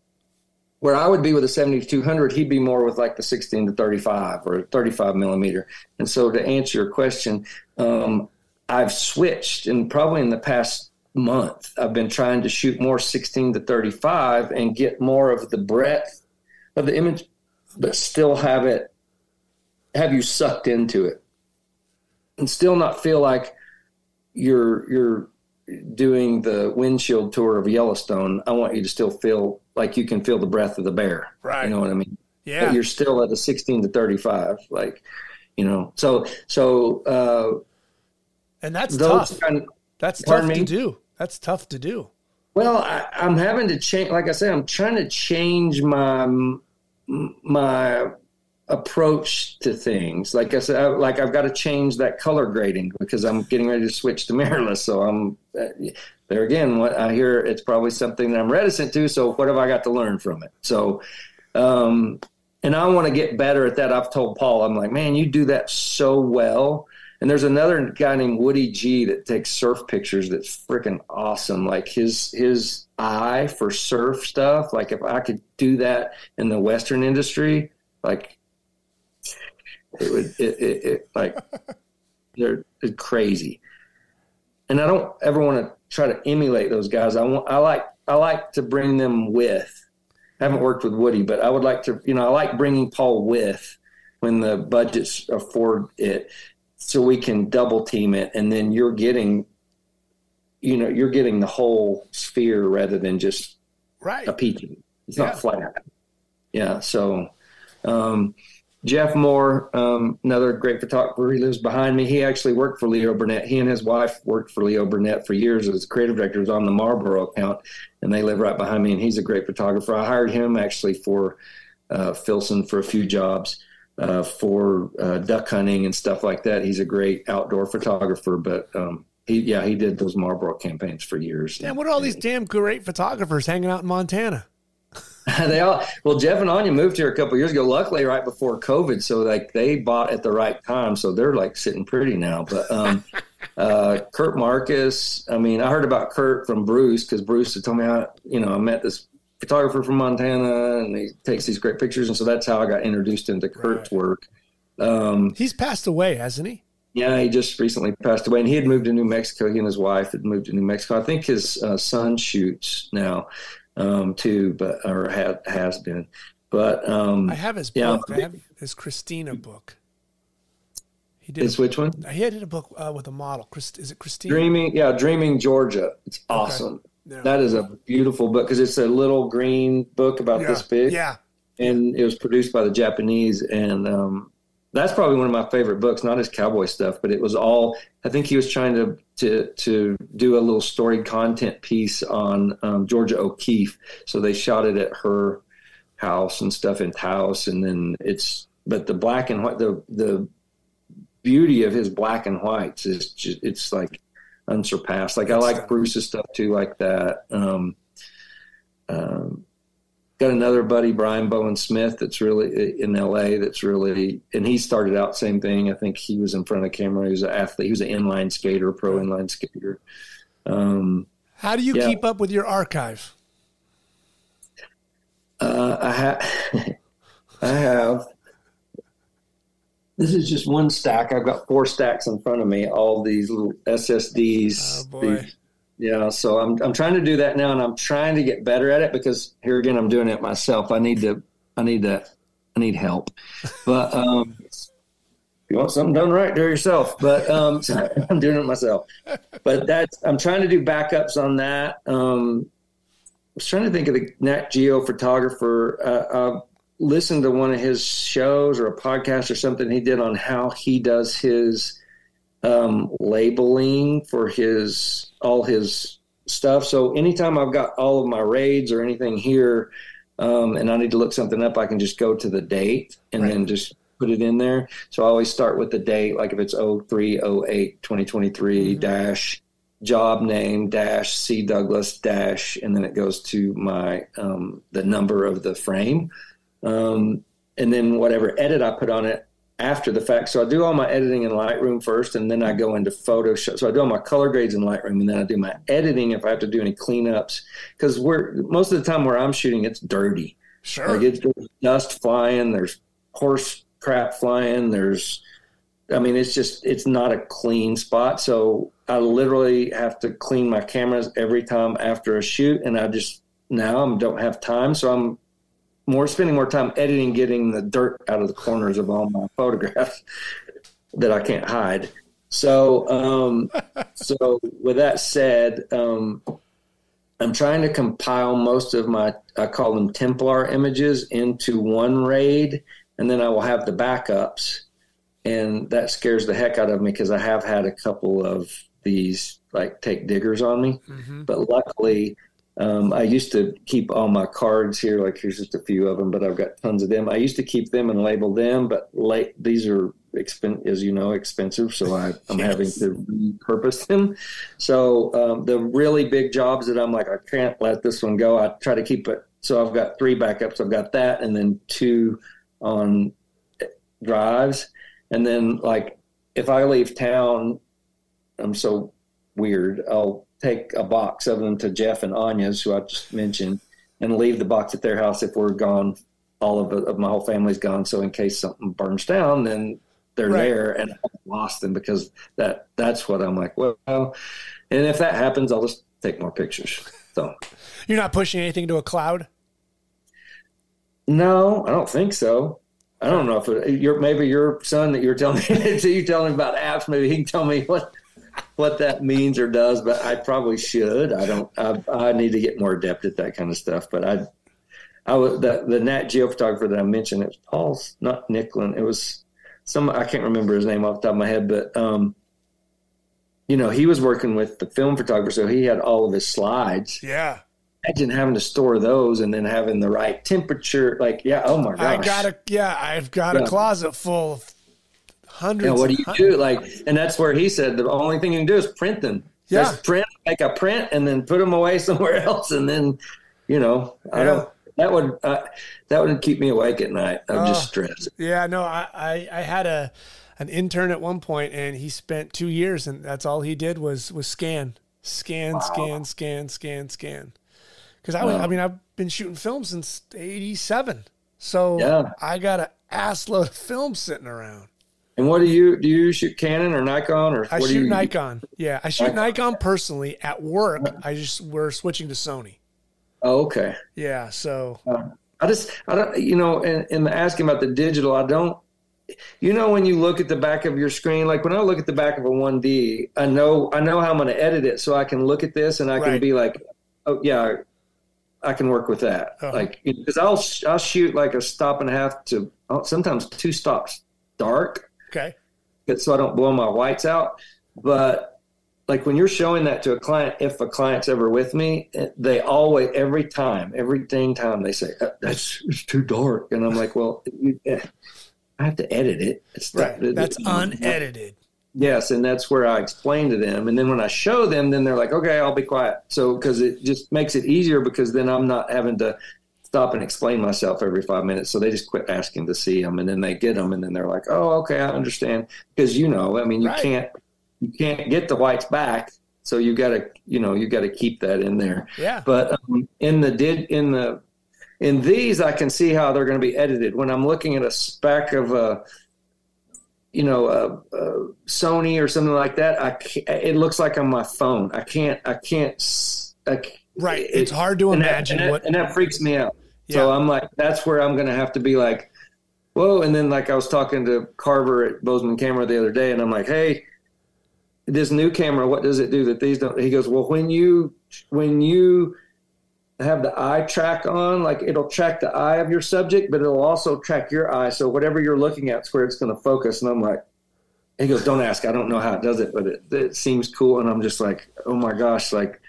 where I would be with a 7200, he'd be more with like the 16 to 35 or 35 millimeter. And so to answer your question, um, I've switched and probably in the past month, I've been trying to shoot more 16 to 35 and get more of the breadth of the image but still have it have you sucked into it and still not feel like you're you're doing the windshield tour of Yellowstone. I want you to still feel like you can feel the breath of the bear. Right. You know what I mean? Yeah. But you're still at a 16 to 35. Like, you know, so, so, uh, and that's tough. Kind of, That's tough to do. That's tough to do. Well, I, I'm having to change. Like I said, I'm trying to change my my approach to things. Like I said, I, like I've got to change that color grading because I'm getting ready to switch to mirrorless. So I'm uh, there again. What I hear, it's probably something that I'm reticent to. So what have I got to learn from it? So, um, and I want to get better at that. I've told Paul, I'm like, man, you do that so well. And there's another guy named Woody G that takes surf pictures that's freaking awesome. Like his his eye for surf stuff. Like if I could do that in the Western industry, like it would it, it, it like they're crazy. And I don't ever want to try to emulate those guys. I want I like I like to bring them with. I haven't worked with Woody, but I would like to. You know, I like bringing Paul with when the budgets afford it so we can double team it and then you're getting you know you're getting the whole sphere rather than just Right. a peak it's Yeah. not flat. Yeah so um, jeff moore um, another great photographer he lives behind me. He actually worked for leo burnett. He and his wife worked for leo burnett for years as creative directors on the marlboro account and they live right behind me and he's a great photographer. I hired him actually for uh, filson for a few jobs uh, for uh, duck hunting and stuff like that. He's a great outdoor photographer, but um, he yeah he did those Marlboro campaigns for years. Damn, what are all these damn great photographers hanging out in Montana? they all well Jeff and Anya moved here a couple years ago. Luckily, right before COVID, so like they bought at the right time, so they're like sitting pretty now. But um, uh, Kurt Markus, I mean, I heard about Kurt from Bruce because Bruce had told me how you know I met this photographer from Montana and he takes these great pictures, and so that's how I got introduced into Kurt's work. Um, He's passed away, hasn't he? Yeah, he just recently passed away, and he had moved to New Mexico. He and his wife had moved to New Mexico. I think his uh, son shoots now um, too, but or had, has been. But um, I have his yeah. book. I have his Christina book. He did. it's which one? he did a book uh, with a model. Christ, is it Christina? Dreaming, yeah, Dreaming Georgia. It's awesome. Yeah. That is a beautiful book because it's a little green book about yeah. this big, Yeah. and it was produced by the Japanese, and um, that's probably one of my favorite books. Not his cowboy stuff, but it was all. I think he was trying to to to do a little story content piece on um, Georgia O'Keeffe, so they shot it at her house and stuff in Taos, and then it's but the black and white the the beauty of his black and whites is just it's like unsurpassed. Like I like Bruce's stuff too, like that. Um, um, got another buddy, Brian Bowen Smith, that's really in LA. That's really, and he started out same thing. I think he was in front of the camera. He was an athlete. He was an inline skater, pro inline skater. Um, How do you Yeah. keep up with your archive? uh, I have, I have. This is just one stack. I've got four stacks in front of me. All these little SSDs. Oh, boy. these- yeah, so I'm I'm trying to do that now, and I'm trying to get better at it because here again, I'm doing it myself. I need to, I need to, I need help. But um, if you want something done right, do it yourself. But um, so I'm doing it myself. But that's I'm trying to do backups on that. Um, I was trying to think of the Nat Geo photographer. Uh, listened to one of his shows or a podcast or something he did on how he does his um, labeling for his all his stuff. So anytime I've got all of my raids or anything here, um, and I need to look something up, I can just go to the date and Right. then just put it in there. So I always start with the date, like if it's 03, 08, 2023 Mhm. dash job name dash C Douglas dash, and then it goes to my um, the number of the frame, um, and then whatever edit I put on it after the fact. So I do all my editing in Lightroom first, and then I go into Photoshop. So I do all my color grades in Lightroom, and then I do my editing if I have to do any cleanups. Because we're most of the time where I'm shooting, it's dirty. Sure. Like it's there's dust flying, there's horse crap flying, there's I mean it's just it's not a clean spot. So I literally have to clean my cameras every time after a shoot and I just now I don't have time. So I'm more spending more time editing, getting the dirt out of the corners of all my photographs that I can't hide. So um so with that said, um I'm trying to compile most of my, I call them Templar images into one raid, and then I will have the backups. And that scares the heck out of me because I have had a couple of these like take diggers on me. Mm-hmm. But luckily, um, I used to keep all my cards here. Like here's just a few of them, but I've got tons of them. I used to keep them and label them, but late these are expen- as you know expensive, so I, am yes. having to repurpose them. So um, the really big jobs that I'm like I can't let this one go. I try to keep it. So I've got three backups. I've got that, and then two on drives, and then like if I leave town, I'm so weird. I'll take a box of them to Jeff and Anya's, who I just mentioned, and leave the box at their house if we're gone. All of, of my whole family's gone. So in case something burns down, then they're right. there, and I lost them because that that's what I'm like. Well, and if that happens, I'll just take more pictures. So you're not pushing anything to a cloud. No, I don't think so. I don't know if it, you're maybe your son that you're telling me. you telling about apps. Maybe he can tell me what what that means or does, but I probably should. I don't. I, I need to get more adept at that kind of stuff. But I, I was the the Nat Geo photographer that I mentioned. It was Paul's, not Nicklen. It was some. I can't remember his name off the top of my head, but um, you know, he was working with the film photographer, so he had all of his slides. Yeah. Imagine having to store those and then having the right temperature. Like, yeah, oh my gosh. I got a yeah, I've got yeah. a closet full of hundreds. Yeah, what do you do? Like, and that's where he said the only thing you can do is print them. Yeah, Just print, make a print, and then put them away somewhere else, and then, you know, I yeah. don't. That would uh, that would keep me awake at night. I'm uh, just stressed. Yeah, no, I, I I had a an intern at one point, and he spent two years, and that's all he did was was scan, scan, wow. scan, scan, scan, scan. Because I, wow. I mean, I've been shooting film since '87, so yeah. I got an assload of film sitting around. And what do you do? You shoot Canon or Nikon or I shoot you, Nikon. Yeah, I shoot Nikon. Nikon personally. At work, I just we're switching to Sony. Oh, okay. Yeah. So uh, I just I don't you know in, in asking about the digital, I don't. You know when you look at the back of your screen, like when I look at the back of a one D, I know I know how I'm going to edit it, so I can look at this and I right. can be like, oh yeah, I can work with that. Uh-huh. Like because I'll I'll shoot like a stop and a half to oh, sometimes two stops dark Okay. So I don't blow my whites out. But like when you're showing that to a client, if a client's ever with me, they always, every time, every dang time they say, uh, that's it's too dark. And I'm like, well, you, I have to edit it. It's right. That, that's unedited. Yes, and that's where I explain to them. And then when I show them, then they're like, "Okay, I'll be quiet." So because it just makes it easier because then I'm not having to stop and explain myself every five minutes. So they just quit asking to see them, and then they get them, and then they're like, "Oh, okay, I understand." Because you know, I mean, you right. can't you can't get the whites back, so you got to you know you got to keep that in there. Yeah. But um, in the did in the in these, I can see how they're going to be edited. When I'm looking at a spec of a you know, a, a Sony or something like that, I it looks like on my phone. I can't, I can't, I, right. It, it's hard to imagine and that, what, and that freaks me out. Yeah. So I'm like, that's where I'm going to have to be like, whoa. And then like I was talking to Carver at Bozeman Camera the other day, and I'm like, hey, this new camera, what does it do that these don't? He goes, well, when you when you have the eye track on, like it'll track the eye of your subject, but it'll also track your eye. So whatever you're looking at is where it's going to focus. And I'm like, he goes, don't ask. I don't know how it does it, but it, it seems cool. And I'm just like, oh my gosh, like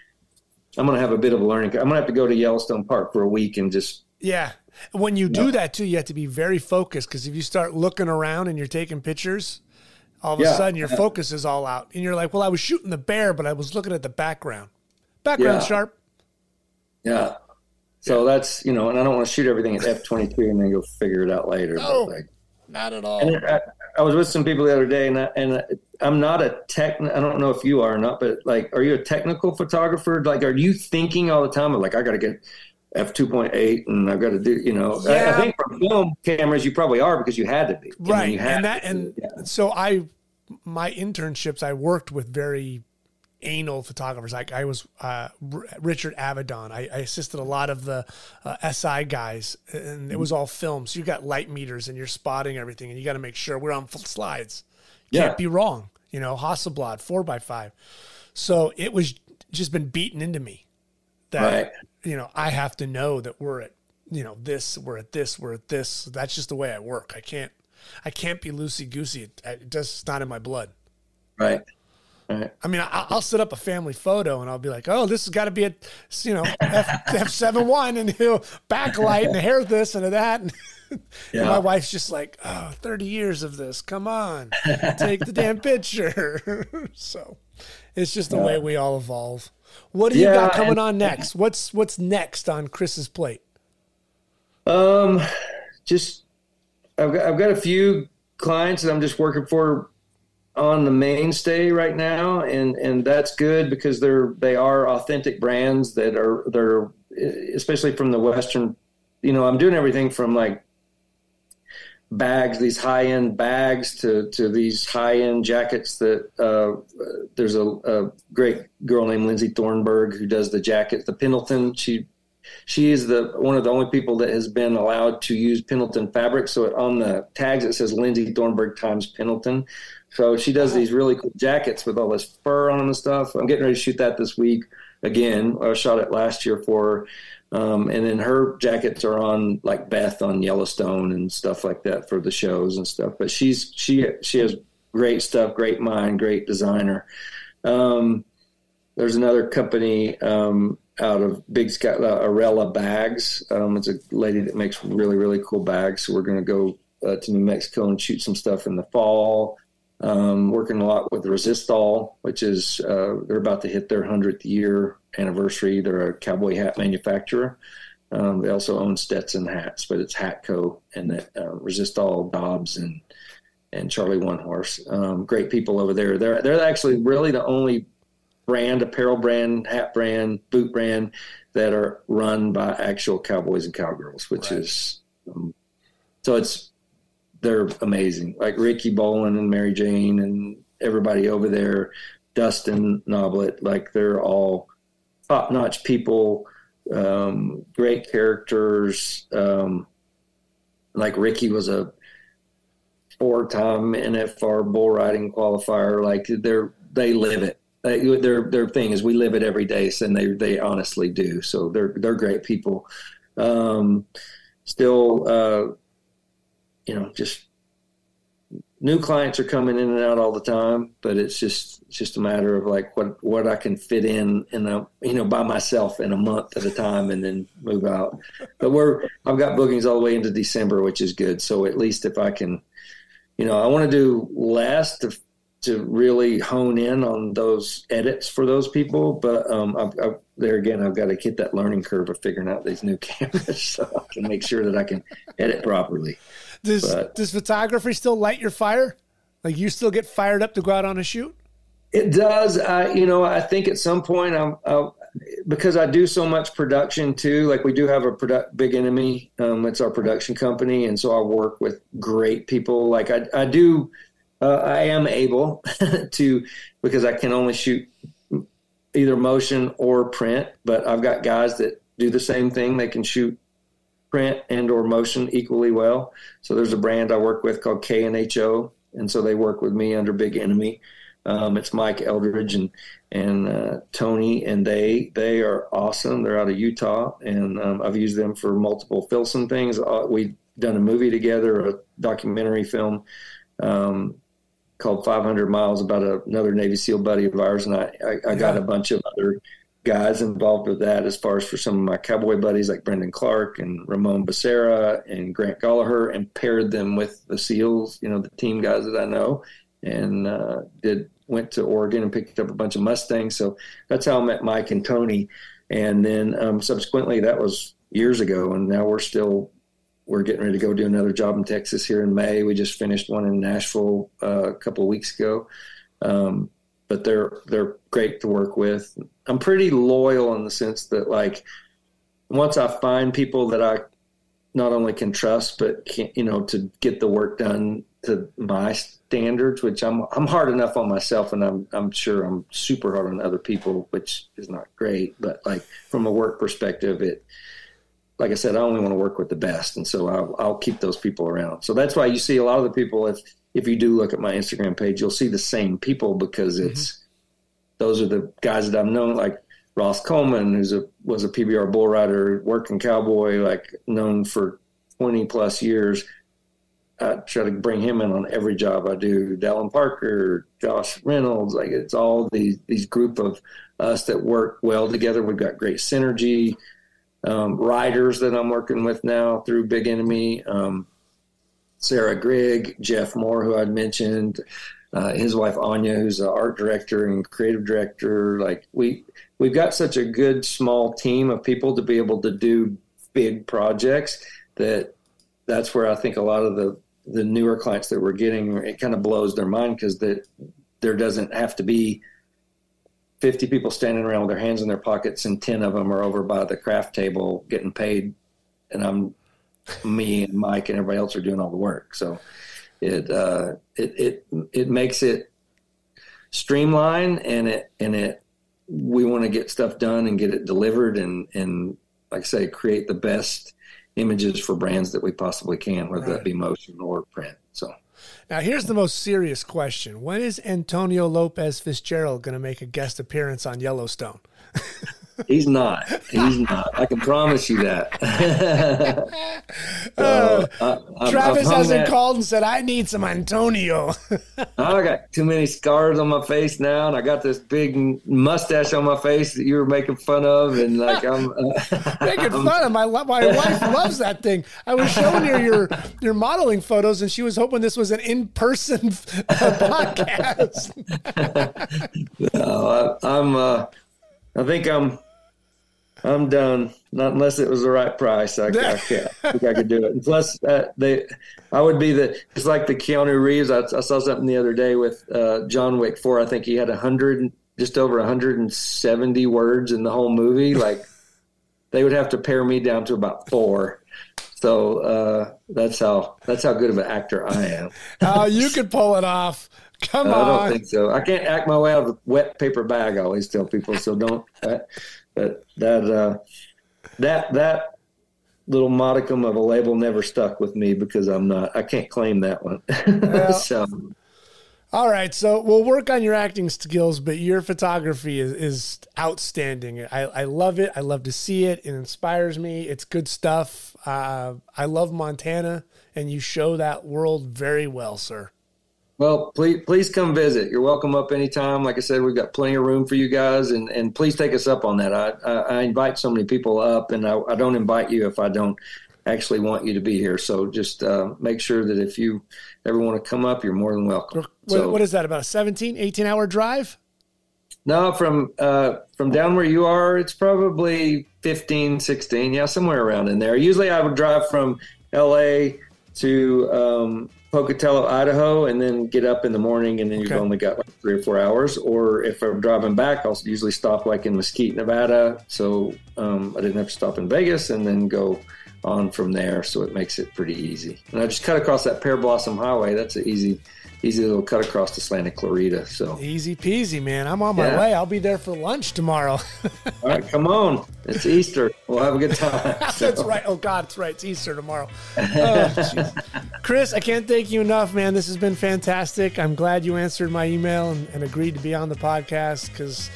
I'm going to have a bit of a learning. I'm going to have to go to Yellowstone Park for a week and just yeah. When you do that too, you have to be very focused because if you start looking around and you're taking pictures, all of yeah. a sudden your focus is all out. And you're like, well, I was shooting the bear, but I was looking at the background. Background yeah. sharp. Yeah. So that's, you know, and I don't want to shoot everything at F22 and then go figure it out later. No, like, not at all. I, I, was with some people the other day and, I, and I'm not a tech, I don't know if you are or not, but like, are you a technical photographer? Like, are you thinking all the time of like, I got to get f two point eight, and I've got to do. You know, yeah. I, I, think for film cameras, you probably are because you had to be. Right, I mean, and that, and yeah. so I, my internships, I worked with very anal photographers. Like I was uh, R- Richard Avedon. I, I, assisted a lot of the uh, SI guys, and it was all film. So you got light meters, and you're spotting everything, and you got to make sure we're on slides. Can't yeah. be wrong. You know, Hasselblad four by five. So it was just been beaten into me that right you know, I have to know that we're at, you know, this, we're at this, we're at this. That's just the way I work. I can't, I can't be loosey goosey. It, it just, it's not in my blood. Right. Right. I mean, I'll set up a family photo and I'll be like, "Oh, this has got to be a, you know, F seven one and you know, backlight and hair this and that." And, yeah. and my wife's just like, "Oh, 30 years of this. Come on, take the damn picture." so, it's just the yeah. way we all evolve. What do you yeah, got coming and, on next? What's what's next on Chris's plate? Um, just I've got I've got a few clients that I'm just working for on the mainstay right now, and and that's good because they're they are authentic brands that are they're especially from the western. You know, I'm doing everything from like bags, these high end bags, to to these high end jackets. That uh, there's a, a, great girl named Lindsay Thornburg who does the jackets, the Pendleton. She she is the one of the only people that has been allowed to use Pendleton fabric. So on the tags it says Lindsay Thornburg times Pendleton. So she does these really cool jackets with all this fur on them and stuff. I'm getting ready to shoot that this week again. I shot it last year for her. Um, and then her jackets are on like Beth on Yellowstone and stuff like that for the shows and stuff. But she's she she has great stuff, great mind, great designer. Um, there's another company um, out of Big Sky, uh, Arella Bags. Um, it's a lady that makes really really cool bags. So we're going to go uh, to New Mexico and shoot some stuff in the fall. Um, working a lot with Resistol, which is uh, they're about to hit their hundredth year anniversary. They're a cowboy hat manufacturer. Um, they also own Stetson hats, but it's Hatco and that uh, Resistol Dobbs and and Charlie One Horse. Um, great people over there. They're they're actually really the only brand, apparel brand, hat brand, boot brand that are run by actual cowboys and cowgirls, which right. is um, so it's they're amazing. Like Ricky Bolin and Mary Jane and everybody over there, Dustin Noblet, like they're all top notch people, um, great characters. Um, like Ricky was a four time NFR bull riding qualifier. Like they're, they live it. their their thing is we live it every day, and they they honestly do. So they're they're great people. Um, still, uh, you know, just new clients are coming in and out all the time, but it's just it's just a matter of like what what I can fit in in a you know by myself in a month at a time and then move out. But we're I've got bookings all the way into December, which is good. So at least if I can, you know, I want to do less to to really hone in on those edits for those people. But um, I've, I've, there again, I've got to hit that learning curve of figuring out these new cameras so I can make sure that I can edit properly. Does but, does photography still light your fire? Like you still get fired up to go out on a shoot? It does. I, you know, I think at some point I'm, I'll, because I do so much production too. Like we do have a produ- big enemy. Um, it's our production company, and so I work with great people. Like I, I do. Uh, I am able to because I can only shoot either motion or print, but I've got guys that do the same thing. They can shoot print and or motion equally well. So there's a brand I work with called K and HO, and so they work with me under Big Enemy. Um, it's Mike Eldridge and and uh, Tony, and they they are awesome. They're out of Utah, and um, I've used them for multiple Filson things. Uh, we've done a movie together, a documentary film um, called 500 Miles about a, another Navy SEAL buddy of ours, and I I, I got a bunch of other guys involved with that as far as for some of my cowboy buddies like Brendan Clark and Ramon Becerra and Grant Gallagher and paired them with the SEALs, you know, the team guys that I know and uh, did went to Oregon and picked up a bunch of Mustangs. So that's how I met Mike and Tony. And then um, subsequently that was years ago and now we're still we're getting ready to go do another job in Texas here in May. We just finished one in Nashville uh, a couple of weeks ago. Um, but they're they're great to work with. I'm pretty loyal in the sense that like once I find people that I not only can trust but can you know to get the work done to my standards, which I'm I'm hard enough on myself, and I'm I'm sure I'm super hard on other people, which is not great. But like from a work perspective, it like I said, I only want to work with the best, and so I'll, I'll keep those people around. So that's why you see a lot of the people if if you do look at my Instagram page, you'll see the same people because mm-hmm. it's mm-hmm. those are the guys that I've known, like Ross Coleman, who's a was a PBR bull rider, working cowboy, like known for twenty plus years. I try to bring him in on every job I do. Dallin Parker, Josh Reynolds, like it's all these these group of us that work well together. We've got great synergy. Um, writers that I'm working with now through Big Enemy, um, Sarah Grigg, Jeff Moore, who I'd mentioned, uh, his wife Anya, who's an art director and creative director. Like we we've got such a good small team of people to be able to do big projects that that's where I think a lot of the the newer clients that we're getting it kind of blows their mind because that there doesn't have to be 50 people standing around with their hands in their pockets and 10 of them are over by the craft table getting paid and I'm me and Mike and everybody else are doing all the work so it uh, it it it makes it streamline and it and it we want to get stuff done and get it delivered and and like I say create the best images for brands that we possibly can, whether right. that be motion or print. So now here's the most serious question. When is Antonio Lopez Fitzgerald going to make a guest appearance on Yellowstone? He's not. He's not. I can promise you that. so, uh, I, Travis hasn't that. called and said, "I need some Antonio." I got too many scars on my face now, and I got this big mustache on my face that you were making fun of, and like I'm uh, making fun of my my wife loves that thing. I was showing her your your modeling photos, and she was hoping this was an in person podcast. no, I, I'm. Uh, I think I'm I'm done. Not unless it was the right price. I, I, can't, I think I could do it. And plus, uh, they, I would be the. It's like the Keanu Reeves. I, I saw something the other day with uh, John Wick Four. I think he had a hundred, just over 170 words in the whole movie. Like they would have to pare me down to about four. So uh, that's how that's how good of an actor I am. oh, you could pull it off. Come on. I don't think so. I can't act my way out of a wet paper bag. I always tell people. So don't. But that uh, that that little modicum of a label never stuck with me because I'm not. I can't claim that one. Well, so. All right, so we'll work on your acting skills, but your photography is, is outstanding. I, I love it. I love to see it. It inspires me. It's good stuff. Uh, I love Montana, and you show that world very well, sir. Well, please please come visit. You're welcome up anytime. Like I said, we've got plenty of room for you guys, and, and please take us up on that. I, I, I invite so many people up, and I, I, don't invite you if I don't actually want you to be here. So just uh, make sure that if you ever want to come up, you're more than welcome. What, so, what is that, about a 17, 18 hour drive? No, from uh, from down where you are, it's probably 15, 16. Yeah, somewhere around in there. Usually I would drive from LA to um, Pocatello, Idaho, and then get up in the morning, and then okay. you've only got like three or four hours. Or if I'm driving back, I'll usually stop like in Mesquite, Nevada, so um, I didn't have to stop in Vegas, and then go on from there. So it makes it pretty easy. And I just cut across that Pearblossom Highway. That's an easy easy little cut across to Santa Clarita. So easy peasy, man. I'm on my yeah. way. I'll be there for lunch tomorrow. All right, come on. It's Easter. We'll have a good time. So. That's right. Oh God, it's right. It's Easter tomorrow. Oh, Chris, I can't thank you enough, man. This has been fantastic. I'm glad you answered my email and, and agreed to be on the podcast because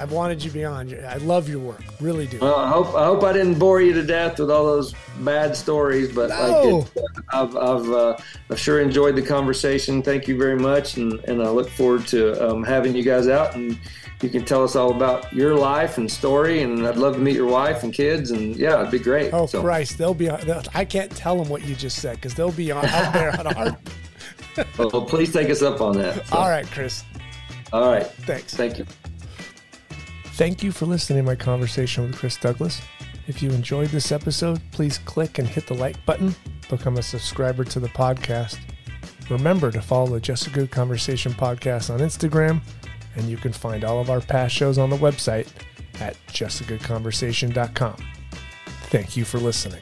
I've wanted you beyond. I love your work, really do. Well, I hope I hope I didn't bore you to death with all those bad stories, but no. like it, I've I've, uh, I've sure enjoyed the conversation. Thank you very much, and and I look forward to um, having you guys out and. You can tell us all about your life and story, and I'd love to meet your wife and kids, and yeah, it'd be great. Oh so. Christ, they'll be. I can't tell them what you just said because they'll be on, out there on our. well, please take us up on that. So. All right, Chris. All right. Thanks. Thank you. Thank you for listening to my conversation with Chris Douglas. If you enjoyed this episode, please click and hit the like button, become a subscriber to the podcast. Remember to follow the Just a Good Conversation podcast on Instagram, and you can find all of our past shows on the website at justagoodconversation.com. Thank you for listening.